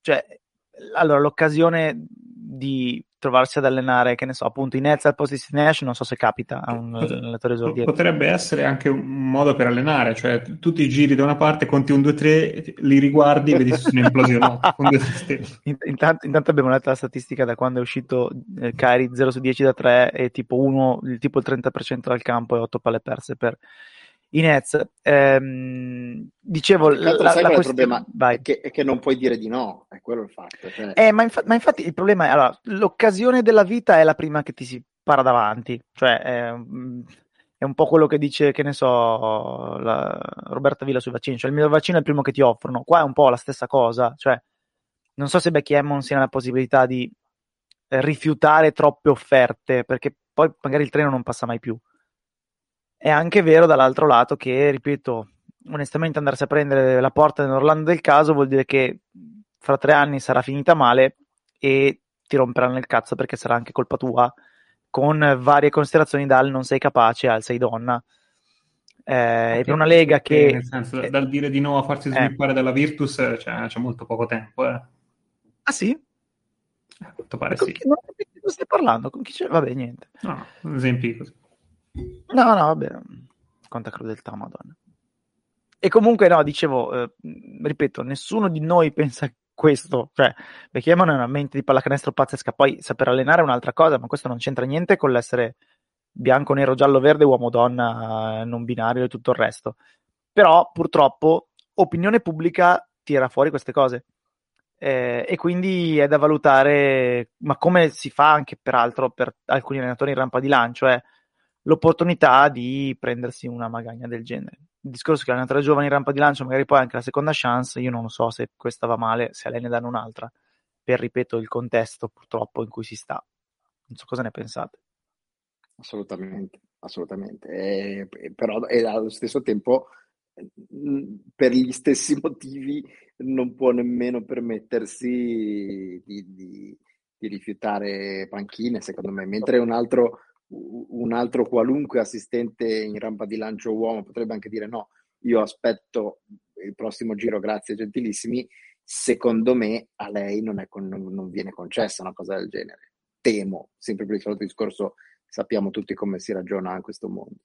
cioè allora, l'occasione di trovarsi ad allenare, che ne so, appunto in Nets al posto di Nash, non so se capita a un allenatore esordiente. Potrebbe essere anche un modo per allenare, cioè tu ti giri da una parte, conti un 2-3, li riguardi e vedi se sono implosionato. intanto, intanto, abbiamo letto la statistica da quando è uscito eh, Kyrie 0 su 10 da 3 e tipo, uno, tipo il 30% dal campo e 8 palle perse per i Nets. Ehm, dicevo, la, la, la quest... problema è che, è che, non puoi dire di no, è quello il fatto. Cioè... Eh, ma, infa- ma, infatti il problema è, allora, l'occasione della vita è la prima che ti si para davanti, cioè è, è un po' quello che dice, che ne so, la, Roberta Villa sui vaccini, cioè il mio vaccino è il primo che ti offrono, qua è un po' la stessa cosa, cioè non so se Becky Hammond sia la possibilità di rifiutare troppe offerte, perché poi magari il treno non passa mai più è anche vero dall'altro lato che, ripeto, onestamente andarsi a prendere la porta nell'Orlando del caso vuol dire che fra tre anni sarà finita male e ti romperanno il cazzo perché sarà anche colpa tua con varie considerazioni dal non sei capace al sei donna. Eh, per una lega che... Nel senso, dal dire di no a farsi Eh. sviluppare dalla Virtus cioè, c'è molto poco tempo. Eh. Ah sì? A quanto pare Con sì. chi, non cosa stai parlando? Con chi c'è? Vabbè, niente. No, esempi così. No, no, vabbè. Quanta crudeltà, madonna. E comunque, no, dicevo, eh, ripeto, nessuno di noi pensa questo. Cioè, Becchiamon è una mente di pallacanestro pazzesca. Poi saper allenare è un'altra cosa, ma questo non c'entra niente con l'essere bianco, nero, giallo, verde, uomo, donna, non binario e tutto il resto. Però, purtroppo, opinione pubblica tira fuori queste cose. Eh, e quindi è da valutare, ma come si fa anche peraltro per alcuni allenatori in rampa di lancio, è l'opportunità di prendersi una magagna del genere. Il discorso che l'allenatore giovane in rampa di lancio, magari poi anche la seconda chance, io non so se questa va male, se a lei ne danno un'altra, per ripeto il contesto purtroppo in cui si sta. Non so cosa ne pensate. Assolutamente, assolutamente. E- però e allo stesso tempo, per gli stessi motivi, non può nemmeno permettersi di, di- di rifiutare panchine, secondo me, mentre un altro, un altro qualunque assistente in rampa di lancio uomo potrebbe anche dire no, io aspetto il prossimo giro, grazie gentilissimi. Secondo me a lei non, è con- non- non viene concessa una cosa del genere. Temo, sempre per il solito discorso sappiamo tutti come si ragiona in questo mondo.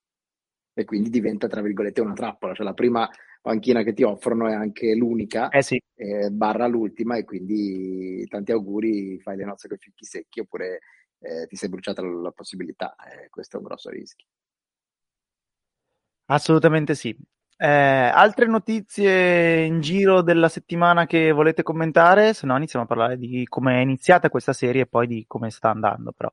E quindi diventa, tra virgolette, una trappola, cioè la prima panchina che ti offrono è anche l'unica, Eh sì, eh, barra l'ultima, e quindi tanti auguri, fai le nozze con i fichi secchi, oppure eh, ti sei bruciata la, la possibilità, eh, questo è un grosso rischio. assolutamente sì. Eh, altre notizie in giro della settimana che volete commentare? Se no iniziamo a parlare di come è iniziata questa serie e poi di come sta andando, però.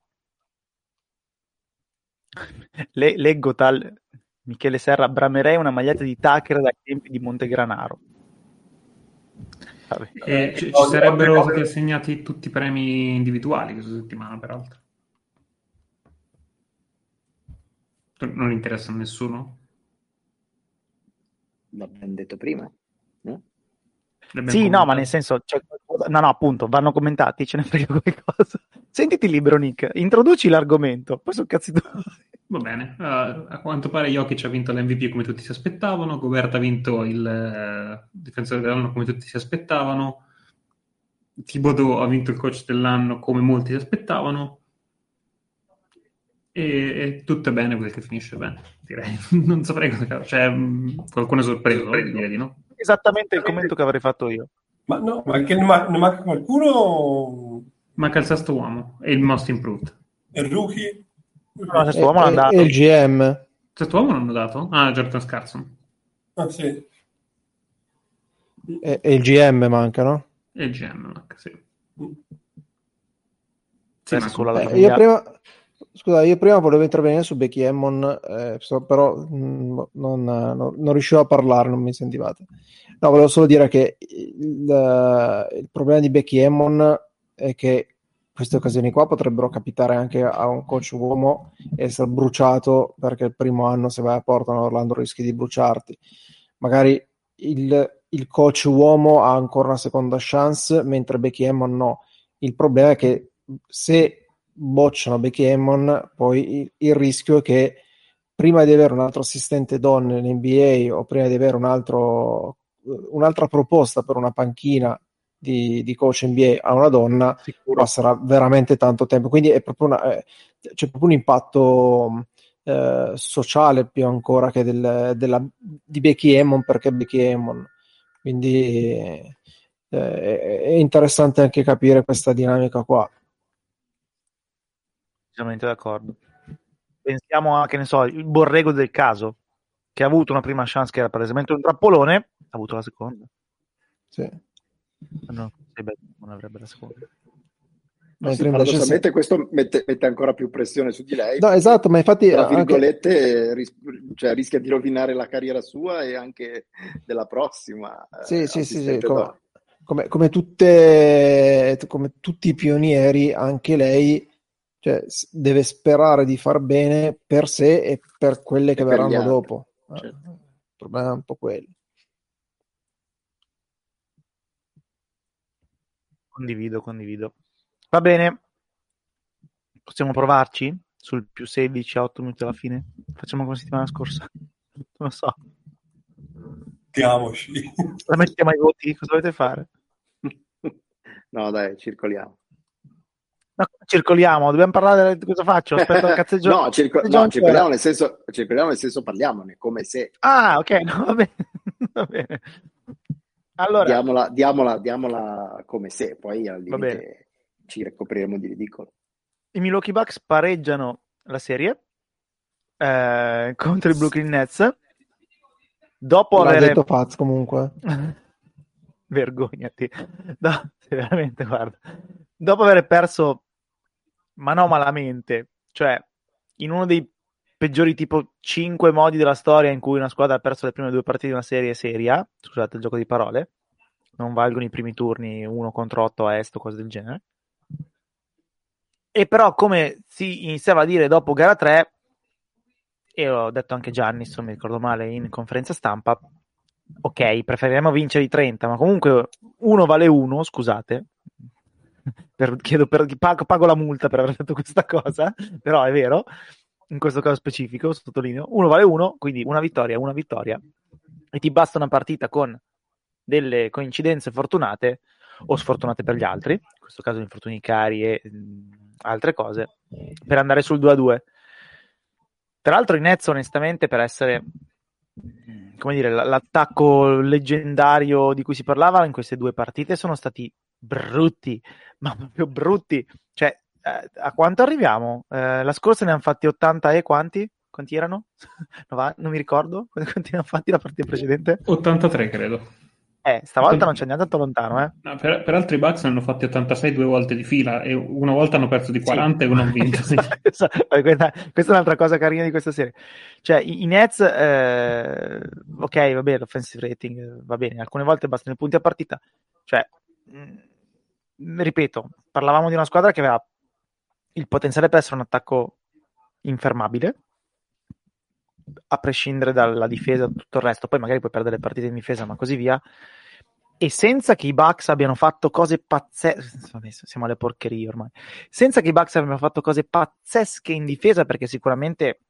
Le- leggo tal Michele Serra, bramerei una maglietta di Tucker dai tempi di Montegranaro. Vabbè. E ci, ci sarebbero stati assegnati tutti i premi individuali questa settimana, peraltro. Non interessa a nessuno? L'abbiamo detto prima, no? L'abbiamo Sì, no, ma commentato? nel senso, cioè, no, no, appunto, vanno commentati, ce ne frega qualcosa. Sentiti libero, Nick, introduci l'argomento, poi sono cazzi tuoi. Va bene, Uh, a quanto pare Jokic ha vinto l'MVP come tutti si aspettavano, Gobert ha vinto il eh, difensore dell'anno come tutti si aspettavano, Thibodeau ha vinto il coach dell'anno come molti si aspettavano e, e tutto è bene quel che finisce bene, direi. Non saprei cosa... Cioè, mh, qualcuno è sorpreso, direi di no? Esattamente il commento che avrei fatto io. Ma no, ma che ne, ma- ne manca qualcuno? Manca il sesto uomo e il most improved. Il rookie? No, E, questo uomo l'ha e- andato. e il GM. Il sesto uomo l'hanno dato? Ah, Jordan Scarson. Ah, sì. E, e il GM manca, no? E il GM, anche, sì. Pensa ma solo alla Eh, io prima, scusa, io prima volevo intervenire su Becky Hammond, eh, però mh, non, non- non riuscivo a parlare, non mi sentivate. No, volevo solo dire che il, il problema di Becky Hammond è che queste occasioni qua potrebbero capitare anche a un coach uomo e essere bruciato perché il primo anno se vai a Portland o Orlando rischi di bruciarti. Magari il, il coach uomo ha ancora una seconda chance, mentre Becky Hammond no. Il problema è che se bocciano Becky Hammond, poi il, il rischio è che prima di avere un altro assistente donna in NBA o prima di avere un altro, un'altra proposta per una panchina di, di coach NBA a una donna, Sicuro. passerà veramente tanto tempo. Quindi è proprio una, eh, c'è proprio un impatto eh, sociale più ancora che del, della, di Becky Hammond perché Becky Hammond. Quindi eh, è interessante anche capire questa dinamica qua. Decisamente d'accordo. Pensiamo a, che ne so, il borrego del caso, che ha avuto una prima chance che era palesemente un trappolone, ha avuto la seconda. Sì. No, sì, non avrebbe la seconda. Mentre invece se- Paradossalmente questo mette, mette ancora più pressione su di lei. No, esatto, ma infatti tra anche- virgolette, ris- cioè, rischia di rovinare la carriera sua e anche della prossima. eh, Sì, sì, sì, sì, assistente come, come- come tutte, come tutti i pionieri, anche lei cioè, deve sperare di far bene per sé e per quelle che E verranno dopo. Eh, certo. Il problema è un po' quello. Condivido, condivido. Va bene. Possiamo provarci sul più 16 a 8 minuti alla fine? Facciamo come settimana scorsa. lo so. Mettiamoci. La mettiamo ai voti? Cosa dovete fare? No, dai, circoliamo. No, circoliamo, dobbiamo parlare di cosa faccio? Aspetta cazzeggio. no, circo- no, circoliamo, nel senso, circoliamo nel senso parliamone, come se Ah, ok, no, va bene. va bene. Allora, diamola, diamola, diamola come se, poi al limite ci ricopriremo di ridicolo. i Milwaukee Bucks pareggiano la serie eh, contro i Brooklyn Nets dopo L'ha aver detto Paz comunque. vergognati No, veramente guarda dopo aver perso ma no malamente cioè in uno dei peggiori tipo 5 modi della storia in cui una squadra ha perso le prime due partite di una serie seria scusate il gioco di parole non valgono i primi turni 1 contro 8 a est o cose del genere e però come si iniziava a dire dopo gara 3 e ho detto anche Gianni se non mi ricordo male in conferenza stampa ok, preferiremmo vincere i 30, ma comunque uno vale uno, scusate. Per, chiedo per, pago, pago la multa per aver detto questa cosa, però è vero, in questo caso specifico, sottolineo, uno vale uno, quindi una vittoria, una vittoria, e ti basta una partita con delle coincidenze fortunate o sfortunate per gli altri, in questo caso infortuni cari e mh, altre cose, per andare sul 2-2. Tra l'altro i Nets, onestamente, per essere come dire, l'attacco leggendario di cui si parlava in queste due partite sono stati brutti, ma proprio brutti. Cioè, eh, a quanto arriviamo? Eh, la scorsa ne hanno fatti 80 e quanti? Quanti erano? non, mi ricordo quanti ne hanno fatti la partita precedente. 83 credo. Eh, stavolta non ci andiamo tanto lontano, eh. No, per, per altri Bucks ne hanno fatti 86 due volte di fila e una volta hanno perso di 40 e uno hanno vinto. sì. questa, questa è un'altra cosa carina di questa serie. Cioè, i, i Nets, eh, ok, va bene, l'offensive rating eh, va bene, alcune volte bastano i punti a partita. Cioè, mh, ripeto, parlavamo di una squadra che aveva il potenziale per essere un attacco infermabile, a prescindere dalla difesa e tutto il resto. Poi magari puoi perdere le partite in difesa, ma così via. E senza che i Bucks abbiano fatto cose pazzesche, siamo alle porcherie ormai, senza che i Bucks abbiano fatto cose pazzesche in difesa, perché sicuramente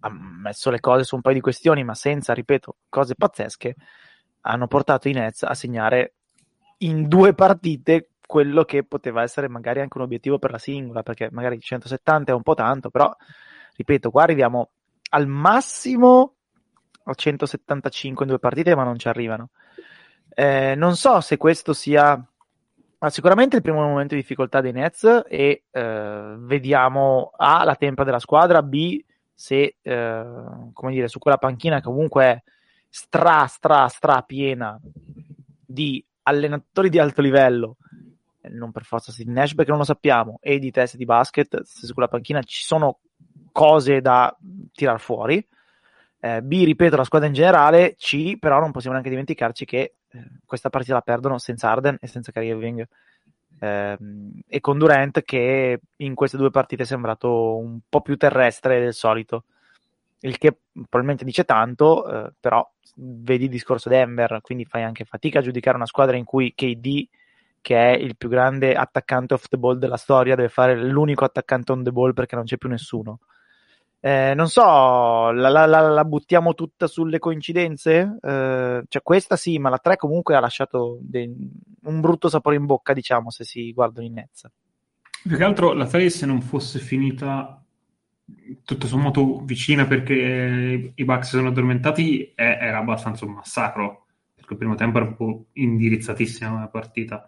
ha messo le cose su un paio di questioni, ma senza, ripeto, cose pazzesche, hanno portato i Nets a segnare in due partite quello che poteva essere magari anche un obiettivo per la singola, perché magari 170 è un po' tanto, però, ripeto, qua arriviamo al massimo a 175 in due partite, ma non ci arrivano. Eh, non so se questo sia ma sicuramente il primo momento di difficoltà dei Nets e eh, vediamo A la tempra della squadra, B se eh, come dire su quella panchina comunque è stra stra stra piena di allenatori di alto livello non per forza Steve Nash perché non lo sappiamo e di test di basket se su quella panchina ci sono cose da tirar fuori. Eh, B ripeto la squadra in generale C però non possiamo neanche dimenticarci che eh, questa partita la perdono senza Arden e senza Kyrie Irving. Eh, e con Durant che in queste due partite è sembrato un po' più terrestre del solito. Il che probabilmente dice tanto eh, però vedi il discorso Denver quindi fai anche fatica a giudicare una squadra in cui KD che è il più grande attaccante off the ball della storia deve fare l'unico attaccante on the ball perché non c'è più nessuno eh, non so, la, la, la, buttiamo tutta sulle coincidenze? Eh, cioè questa sì, ma la 3 comunque ha lasciato de- un brutto sapore in bocca, diciamo, se si guardano in Nets. Più che altro la 3 se non fosse finita tutto sommato vicina perché i Bucks sono addormentati era abbastanza un massacro perché il primo tempo era un po' indirizzatissima la partita.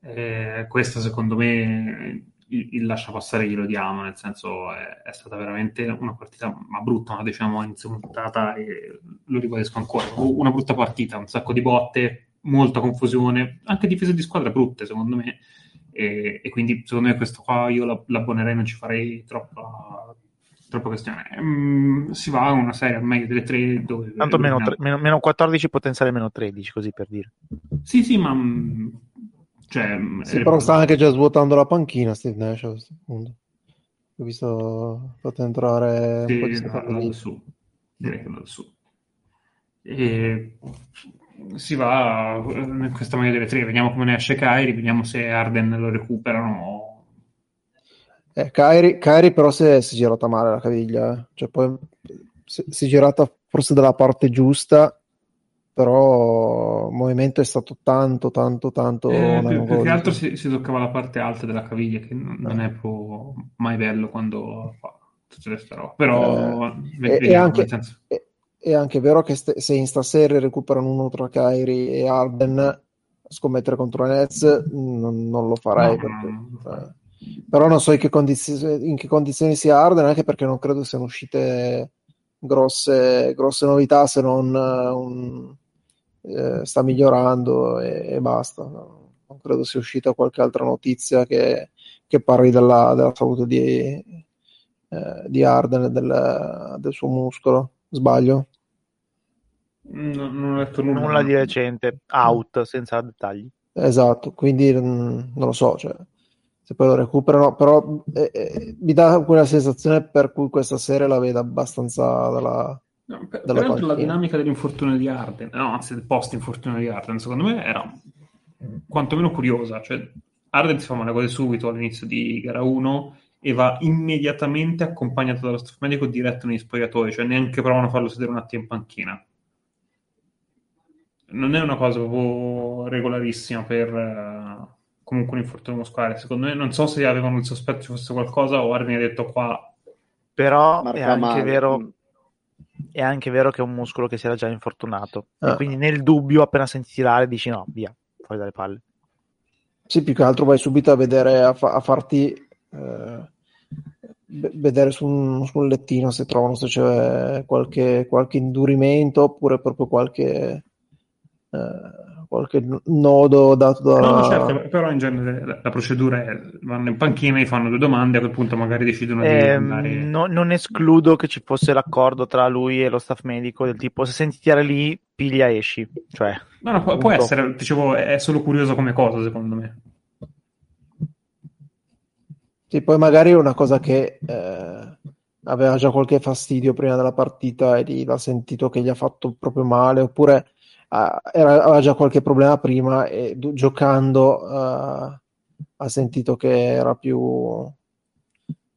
Eh, questa secondo me il, il lascia passare glielo diamo, nel senso è, è, stata veramente una partita, ma brutta, ma diciamo insultata e lo ribadisco ancora, una brutta partita, un sacco di botte, molta confusione, anche difese di squadra brutte secondo me, e, e quindi secondo me questo qua io l'abbonerei, non ci farei troppa, troppa questione. Mm, si va a una serie al meglio delle tre dove... Tanto meno, tre, meno, meno 14 potenziale meno 13, così per dire. Sì, sì, ma cioè, sì, però sta anche già svuotando la panchina Steve Nash a questo punto. Ho visto fatto entrare sì, un po' di no, da su. Direi che da su. E si va in questa maniera delle tre, vediamo come ne esce Kyrie, vediamo se Arden lo recuperano. Eh, Kyrie, Kyrie però si è, si è girata male la caviglia, eh. cioè poi si, si è girata forse dalla parte giusta, però il movimento è stato tanto, tanto, tanto... Eh, più, più che altro si, si toccava la parte alta della caviglia, che non, non è proprio mai bello quando fa tutte queste robe. Però Eh, vediamo, anche- È, è anche vero che ste- se in stasera recuperano uno tra Kyrie e Arden, scommettere contro Nets non, non lo farei. No, perché- no, eh, però non so in che, condizioni, in che condizioni sia Arden, anche perché non credo siano uscite grosse, grosse novità se non eh, un- eh, sta migliorando e, e basta. No, Non credo sia uscita qualche altra notizia che, che parli della, della salute di, eh, di Arden e del, del suo muscolo. Sbaglio? Non, non ho letto nulla. Nulla di recente, out, senza dettagli. Esatto, quindi mm, non lo so, cioè, se poi lo recuperano, però eh, eh, mi dà quella sensazione per cui questa serie la vedo abbastanza dalla... No, per- peraltro la dinamica dell'infortunio di Arden, no, anzi del post-infortunio di Arden, secondo me era quantomeno curiosa. Cioè, Arden si fa male quasi subito all'inizio di gara 1 e va immediatamente accompagnato dallo staff medico diretto negli spogliatoi, cioè neanche provano a farlo sedere un attimo in panchina. Non è una cosa proprio regolarissima per eh, comunque un infortunio muscolare. Secondo me, non so se avevano il sospetto ci fosse qualcosa o Arden ha detto qua Però è Marca anche, male. vero, Mm. È anche vero che è un muscolo che si era già infortunato. Ah. E quindi nel dubbio, appena senti tirare, dici no, via, fuori dalle palle. Sì, più che altro vai subito a vedere, a, fa- a farti eh, ve- vedere su un, su un lettino se trovano se c'è qualche, qualche indurimento oppure proprio qualche, eh, qualche nodo dato da... No, certo, però in genere la, la procedura è vanno in panchina, gli fanno due domande, a quel punto magari decidono di Ehm, andare. no- non escludo che ci fosse l'accordo tra lui e lo staff medico del tipo se senti tirare lì, piglia esci. Cioè, No, no, pu- può essere, dicevo, è solo curioso come cosa, secondo me. Sì, poi magari è una cosa che eh, aveva già qualche fastidio prima della partita e lì l'ha sentito che gli ha fatto proprio male, oppure era- aveva già qualche problema prima e du- giocando eh, ha sentito che era più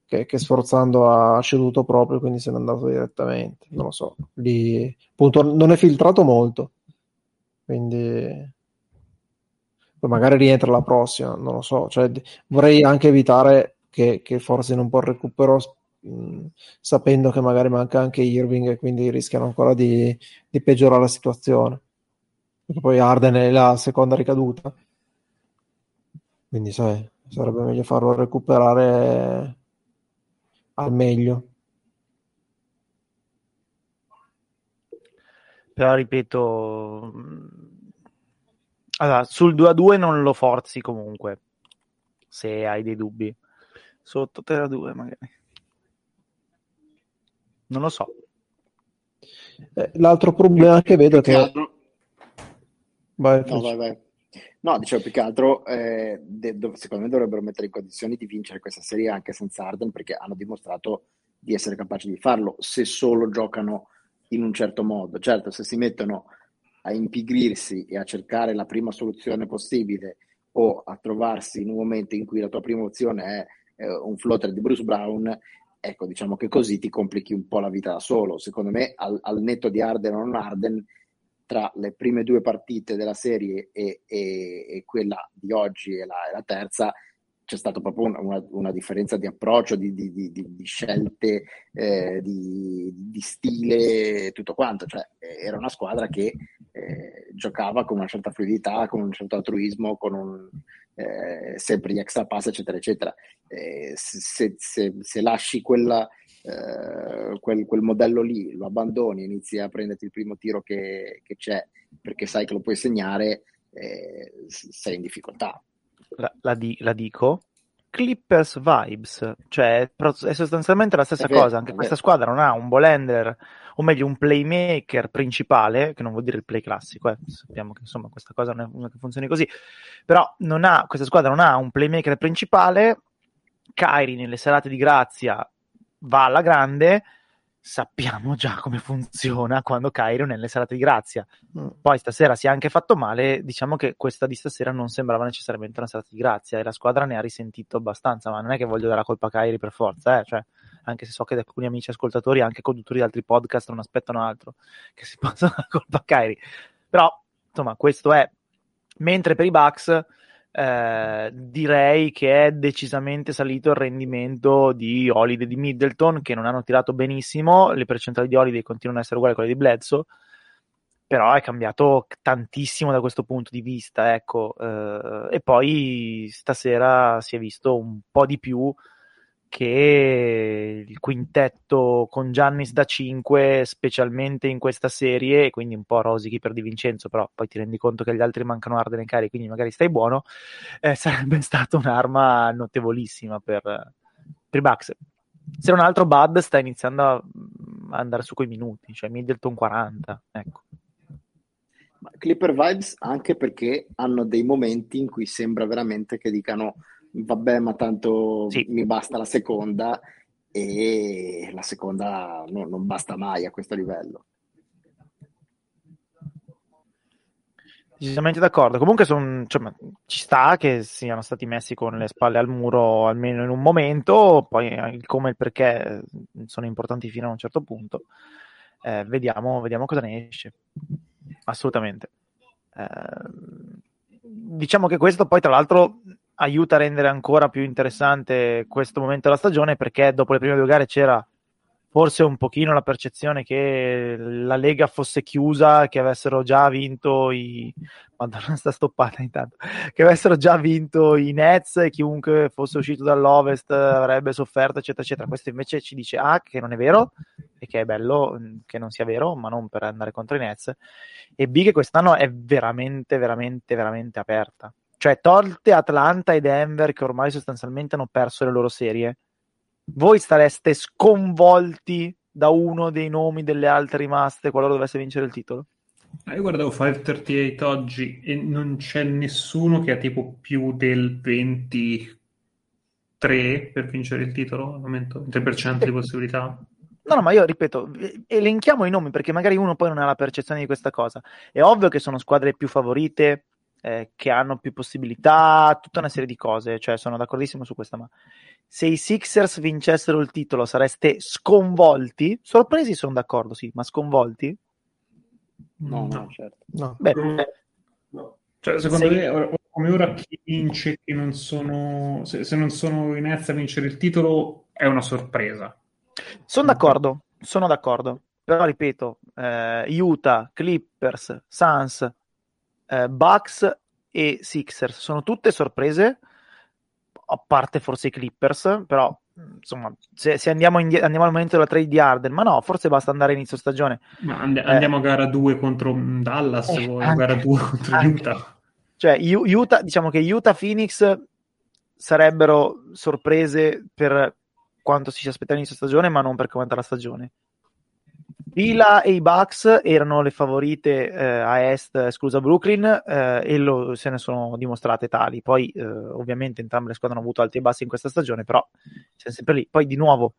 che, che sforzando ha ceduto proprio, quindi se n'è andato direttamente. Non lo so, lì appunto non è filtrato molto, quindi poi magari rientra la prossima, non lo so, cioè, vorrei anche evitare che, che forse non può recupero sapendo che magari manca anche Irving e quindi rischiano ancora di, di peggiorare la situazione. Perché poi Arden è la seconda ricaduta. Quindi sai, sarebbe meglio farlo recuperare al meglio. però ripeto, allora, sul 2 a 2 non lo forzi comunque, se hai dei dubbi. Sotto 3 a 2 magari. Non lo so. Eh, l'altro problema che vedo è che che... altro- Vai, No, vai, vai. No, dicevo più che altro, eh, de- dov- secondo me dovrebbero mettere in condizioni di vincere questa serie anche senza Arden perché hanno dimostrato di essere capaci di farlo se solo giocano in un certo modo. Certo, se si mettono a impigrirsi e a cercare la prima soluzione possibile o a trovarsi in un momento in cui la tua prima opzione è eh, un floater di Bruce Brown, ecco, diciamo che così ti complichi un po' la vita da solo. Secondo me, al, al netto di Arden o non Arden, tra le prime due partite della serie e, e- e quella di oggi e la, e la terza c'è stata proprio una, una- una differenza di approccio, di, di- di- di- scelte, eh, di, stile, tutto quanto. Cioè, eh, era una squadra che eh, giocava con una certa fluidità, con un certo altruismo, con un, eh, sempre gli extra pass, eccetera, eccetera. Eh, se, se- se lasci quella, eh, quel, quel modello lì, lo abbandoni, inizi a prenderti il primo tiro che, che c'è perché sai che lo puoi segnare, eh, sei in difficoltà. La, la di- la dico. Clippers vibes, cioè è sostanzialmente la stessa vero, cosa. Anche questa squadra non ha un ball handler, o meglio, un playmaker principale, che non vuol dire il play classico, eh. sappiamo che insomma questa cosa non è una che funzioni così. Però non ha, questa squadra non ha un playmaker principale. Kyrie nelle serate di grazia va alla grande. Sappiamo già come funziona quando è nelle serate di grazia. Mm. Poi stasera si è anche fatto male, diciamo che questa di stasera non sembrava necessariamente una serata di grazia e la squadra ne ha risentito abbastanza, ma non è che voglio dare la colpa a Kyrie per forza, eh, cioè, anche se so che alcuni amici ascoltatori, anche conduttori di altri podcast, non aspettano altro che si possa dare colpa a Kyrie. Però, insomma, questo è. Mentre per i Bucks eh, direi che è decisamente salito il rendimento di Holiday di Middleton, che non hanno tirato benissimo. Le percentuali di Holiday continuano ad essere uguali a quelle di Bledsoe però è cambiato tantissimo da questo punto di vista, ecco. Eh, e poi stasera si è visto un po' di più che il quintetto con Giannis da 5, specialmente in questa serie, quindi un po' rosichi per Di Vincenzo, però poi ti rendi conto che gli altri mancano Arden e Cari, quindi magari stai buono, eh, sarebbe stata un'arma notevolissima per, per i Bucks. Se non altro, Bud sta iniziando a andare su quei minuti, cioè Middleton 40, ecco. Clipper vibes anche perché hanno dei momenti in cui sembra veramente che dicano vabbè ma tanto sì. mi basta la seconda e la seconda no, non basta mai a questo livello. Decisamente d'accordo. Comunque son, cioè, ci sta che siano stati messi con le spalle al muro almeno in un momento, poi il come e il perché sono importanti fino a un certo punto. Eh, vediamo, vediamo cosa ne esce assolutamente. Eh, diciamo che questo poi tra l'altro aiuta a rendere ancora più interessante questo momento della stagione perché dopo le prime due gare c'era forse un pochino la percezione che la Lega fosse chiusa, che avessero già vinto i Madonna sta stoppata intanto, che avessero già vinto i Nets e chiunque fosse uscito dall'Ovest avrebbe sofferto, eccetera, eccetera. Questo invece ci dice A che non è vero e che è bello che non sia vero, ma non per andare contro i Nets, e B che quest'anno è veramente, veramente, veramente aperta. Cioè, tolte Atlanta e Denver che ormai sostanzialmente hanno perso le loro serie, voi stareste sconvolti da uno dei nomi delle altre rimaste qualora dovesse vincere il titolo? Ah, io guardavo 538 oggi e non c'è nessuno che ha tipo più del 23 per vincere il titolo al momento, 3% di possibilità. No, no, ma io ripeto, elenchiamo i nomi perché magari uno poi non ha la percezione di questa cosa. È ovvio che sono squadre più favorite, eh, che hanno più possibilità, tutta una serie di cose, cioè sono d'accordissimo su questa, ma se i Sixers vincessero il titolo sareste sconvolti? Sorpresi sono d'accordo, sì, ma sconvolti? No, no, certo. No. Beh, no. Cioè, secondo se... me, come ora chi vince, che non sono, se, se non sono i Nets a vincere il titolo, è una sorpresa. Sono d'accordo, sono d'accordo. Però ripeto, eh, Utah, Clippers, Suns, eh, Bucks e Sixers sono tutte sorprese, a parte forse i Clippers, però insomma, se, se andiamo, in, andiamo, al momento della trade di Arden, ma no, forse basta andare a inizio stagione. Ma and- eh, andiamo a gara 2 contro Dallas eh, o a gara 2 contro anche. Utah. Cioè, Utah, diciamo che Utah Phoenix sarebbero sorprese per quanto si aspettava inizio stagione, ma non per come la stagione. Vila e i Bucks erano le favorite eh, a est, esclusa Brooklyn, eh, e lo, se ne sono dimostrate tali. Poi, eh, ovviamente, entrambe le squadre hanno avuto alti e bassi in questa stagione, però siamo sempre lì. Poi, di nuovo,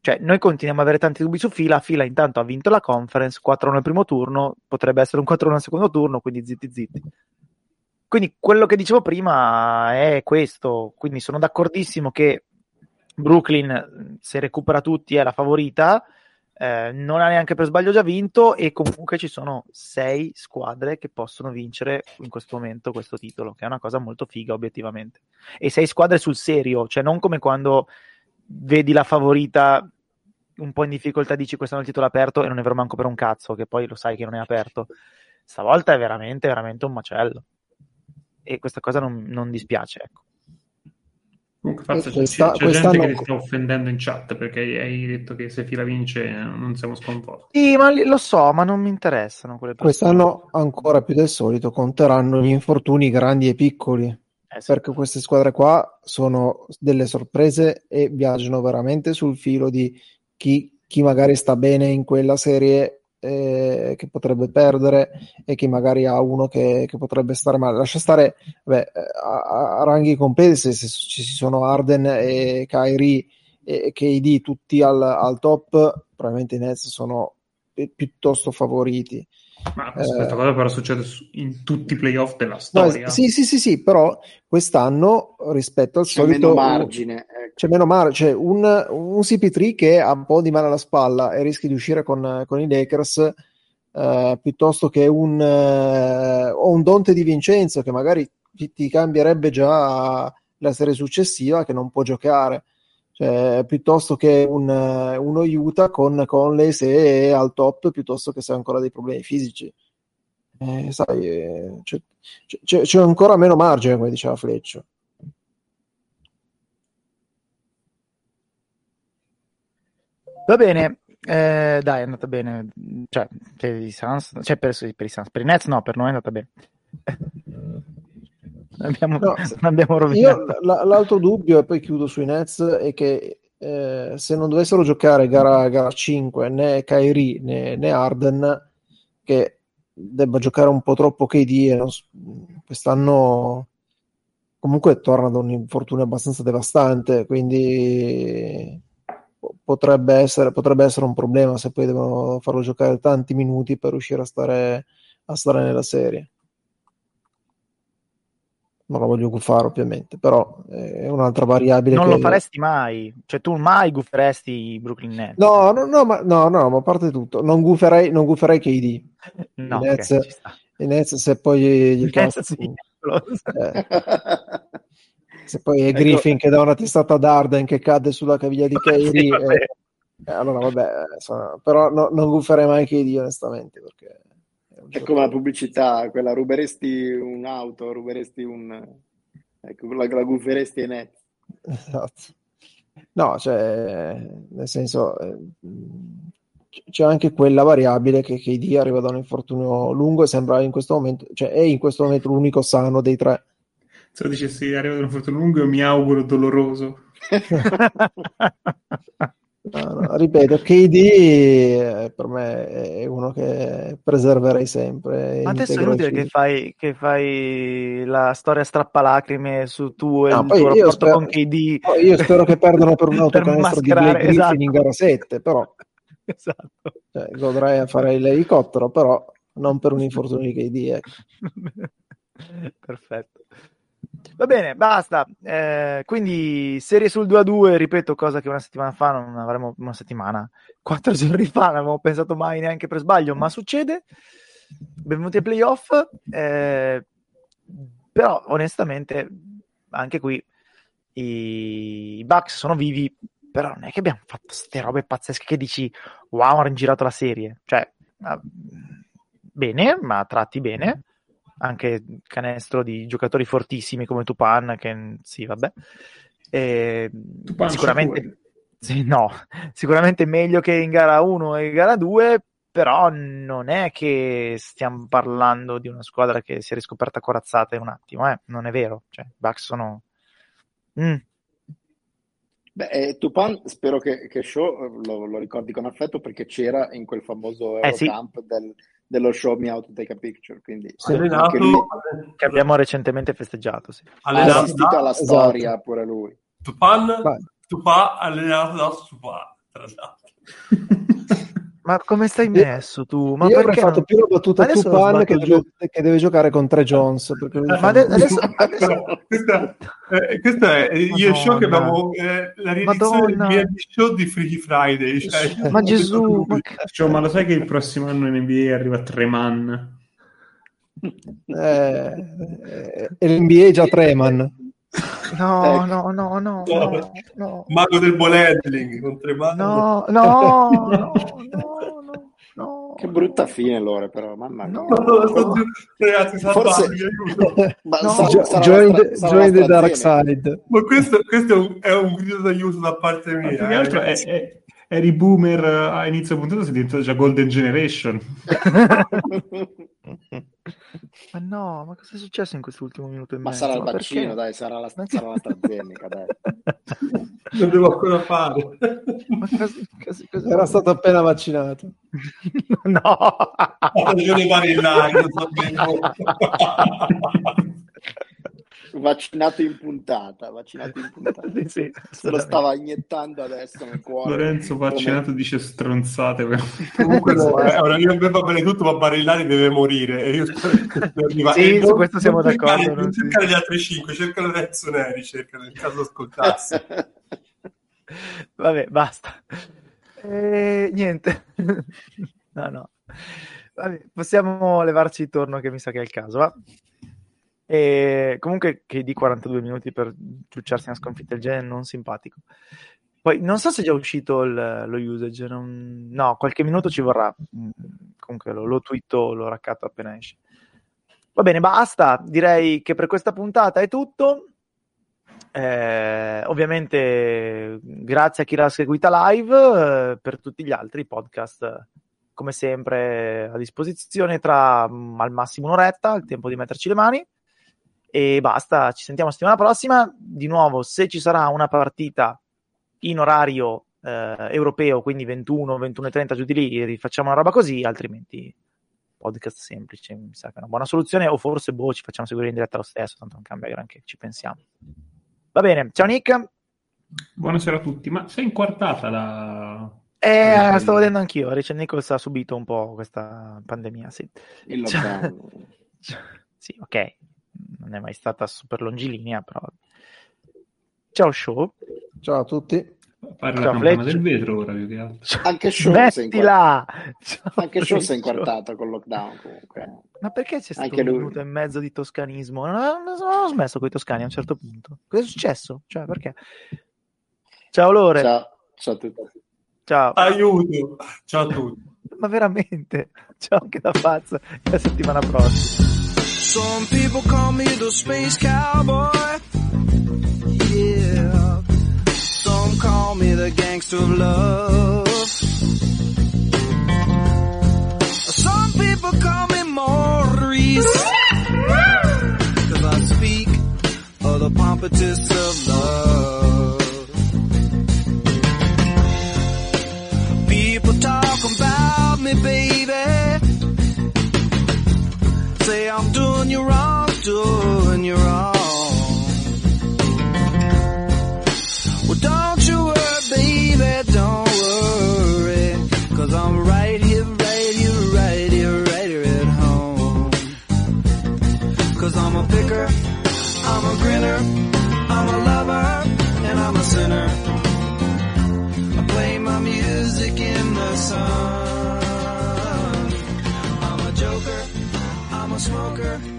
cioè, noi continuiamo ad avere tanti dubbi su Fila. Fila, intanto, ha vinto la conference 4-1 al primo turno, potrebbe essere un 4-1 al secondo turno, quindi zitti, zitti. Quindi, quello che dicevo prima è questo. Quindi, sono d'accordissimo che Brooklyn, se recupera tutti, è la favorita eh, non ha neanche per sbaglio già vinto e comunque ci sono sei squadre che possono vincere in questo momento questo titolo, che è una cosa molto figa obiettivamente. E sei squadre sul serio, cioè non come quando vedi la favorita un po' in difficoltà dici quest'anno il titolo è aperto e non è vero manco per un cazzo, che poi lo sai che non è aperto. Stavolta è veramente, veramente un macello. E questa cosa non, non dispiace, ecco. Comunque, Fazio, questa, c'è, c'è gente che ti sta offendendo in chat perché hai detto che se Fila vince non siamo sconvolti. Sì, ma lo so, ma non mi interessano quelle persone. Quest'anno ancora più del solito conteranno gli infortuni grandi e piccoli. Eh, sì. Perché queste squadre qua sono delle sorprese e viaggiano veramente sul filo di chi, chi magari sta bene in quella serie eh, che potrebbe perdere e che magari ha uno che, che potrebbe stare male. Lascia stare beh, a, a, ranghi compresi se, ci sono Arden e Kyrie e KD tutti al, al top, probabilmente i Nets sono piuttosto favoriti. Ma questa eh, cosa però succede in tutti i playoff della storia. No, sì, sì, sì, sì, però quest'anno rispetto al C'è solito... meno margine. Ecco. Cioè, meno male, cioè un, un CP3 che ha un po' di male alla spalla e rischia di uscire con, con i Lakers eh, piuttosto che un, eh, o un Dante di Vincenzo che magari ti, ti, cambierebbe già la serie successiva che non può giocare. Cioè, piuttosto che un, uno Utah con Conley se è al top piuttosto che se ha ancora dei problemi fisici. Eh, sai, eh, c'è, c'è, c'è, ancora meno margine, come diceva Fleccio. Va bene, eh, dai, è andata bene. Cioè, per i Suns, cioè per, per, i Suns, per i Nets no, per noi è andata bene. abbiamo, no, abbiamo rovinato. Io, l'altro dubbio, e poi chiudo sui Nets, è che eh, se non dovessero giocare gara, gara 5 né Kyrie né, né Arden, che debba giocare un po' troppo KD non, quest'anno comunque torna da un infortunio abbastanza devastante, quindi potrebbe essere, potrebbe essere un problema se poi devono farlo giocare tanti minuti per riuscire a stare, a stare nella serie. Non lo voglio gufare ovviamente, però è un'altra variabile. Non che... lo faresti mai, cioè tu mai guferesti i Brooklyn Nets. No, no, no, ma, no, no, ma a parte tutto, non guferei, non guferei KD. No, I Nets, okay, i Nets se poi gli cazzo... Sì. Eh. se poi è ecco. Griffin ecco. che dà una testata ad Arden che cade sulla caviglia di Kyrie sì, eh, eh, allora vabbè insomma, però no, non gufferei mai KD onestamente perché è, come la pubblicità quella ruberesti un'auto ruberesti un ecco la, la gufferesti ai net esatto. No cioè nel senso eh, c'è anche quella variabile che KD arriva da un infortunio lungo e sembra in questo momento cioè è in questo momento l'unico sano dei tre. Se lo dicessi arriva da un fortuna lungo, mi auguro doloroso. no, no, ripeto, KD eh, per me è uno che preserverei sempre. Ma adesso è inutile che fai, che fai, la storia strappalacrime su tu e no, il tuo rapporto spero, con KD. io spero che perdano per un autocanestro di Blake Griffin esatto. in gara 7, però esatto. cioè, godrei a fare l'elicottero, però non per un infortunio di KD. Ecco. Perfetto. Va bene, basta. Eh, quindi serie sul 2 a 2, ripeto, cosa che una settimana fa non avremmo una settimana, quattro giorni fa non avevamo pensato mai neanche per sbaglio, ma succede. Benvenuti ai playoff. Eh, però onestamente anche qui i, i Bucks sono vivi, però non è che abbiamo fatto queste robe pazzesche che dici wow, hanno girato la serie. Cioè, ah, bene, ma tratti bene anche canestro di giocatori fortissimi come Tupan, che sì, vabbè. E, Tupan sicuramente, sì, no, sicuramente meglio che in gara 1 e in gara 2, però non è che stiamo parlando di una squadra che si è riscoperta corazzata in un attimo, eh? non è vero. Cioè, Bucks sono... Mm. Beh, eh, Tupan spero che, che Show lo, lo, ricordi con affetto perché c'era in quel famoso Eurocamp eh sì. del, dello show me how to take a picture. Quindi sì, allenato, lui, che abbiamo recentemente festeggiato. Sì. Ha assistito alla esatto. storia esatto. pure lui. Tupan, Tupan allenato da Tupan, tra l'altro. Ma come stai messo tu? Ma io avrei fatto non... più la battuta a Tupan che, deve, che deve giocare con Tre Jones. Perché ma adesso, adesso, adesso... questa, eh, questa, è io show che abbiamo eh, la riedizione del show di Freaky Friday. Cioè, ma Gesù, ma... Cioè, ma lo sai che il prossimo anno in NBA arriva Treman? Eh, eh, l'NBA già Treman. No, no, no, no, no, no. Mago del ball con tre mani. No, no, no, no, no. Che brutta fine Lore però, mamma mia. No, no, ragazzi, Forse... Ma no. Sarà, sarà join, the, join the dark side. Ma questo, questo è, un, è un grido d'aiuto da parte mia. Ma eh, è, è, eri boomer a inizio puntata, sei diventato già Golden Generation. Ma no, ma cosa è successo in quest'ultimo minuto e ma mezzo? Sarà il vaccino, dai, sarà la, sarà l'AstraZeneca, dai. Non devo ancora fare. Ma cosa, cosa, cosa Era stato appena vaccinato. no! Ha ragione Marinari, lo sapevo. Vaccinato in puntata, vaccinato in puntata. sì, sì, Se lo stava iniettando adesso nel cuore. Lorenzo vaccinato come... dice stronzate. Comunque eh, ora io va bene tutto, ma Barillari deve morire e io arriva. Sì, su questo siamo non d'accordo. Cercare, non cercare gli altri cinque, cerca Lorenzo Neri, cerca nel caso ascoltasse. Vabbè, basta. E... Niente. no, no. Vabbè, possiamo levarci intorno che mi sa che è il caso, va? E comunque che di 42 minuti per ciucciarsi una sconfitta del genere non simpatico. Poi non so se è già uscito il, lo usage, non... no, qualche minuto ci vorrà. Comunque lo, lo twitto, lo raccatto appena esce. Va bene, basta. Direi che per questa puntata è tutto. Eh, ovviamente, grazie a chi l'ha seguita live. Eh, per tutti gli altri podcast, come sempre, a disposizione tra mm, al massimo un'oretta, il tempo di metterci le mani. E basta, ci sentiamo settimana prossima. Di nuovo, se ci sarà una partita in orario eh, europeo, quindi 21, 21.30 giù di lì, facciamo una roba così, altrimenti podcast semplice, mi sa che è una buona soluzione, o forse boh, ci facciamo seguire in diretta lo stesso, tanto non cambia granché, ci pensiamo. Va bene, ciao Nick. Buonasera a tutti, ma sei inquartata la... Eh, stavo vedendo anch'io, Richard Nichols ha subito un po' questa pandemia, sì. Il lockdown. sì, ok, non è mai stata super longilinea, però... Ciao Show. Ciao a tutti. Parla Ciao, la del vetro ora più che altro. Anche Show Mettila! Anche Show si è inquartato con lockdown comunque. Ma perché c'è stato un minuto e mezzo di toscanismo? Non ho, non ho smesso con i toscani a un certo punto. Cosa è successo? Cioè, perché? Ciao Lore. Ciao, ciao a tutti. Ciao. Aiuto. Ciao a tutti. Ma veramente. Ciao anche da Faz. La settimana prossima. Some people call me the space cowboy. Yeah. Some call me the gangster of love. Some people call me Maurice. Cause I speak of the pompatus of love. People talk about me, baby. Say I'm doing you wrong, doing you wrong. smoker.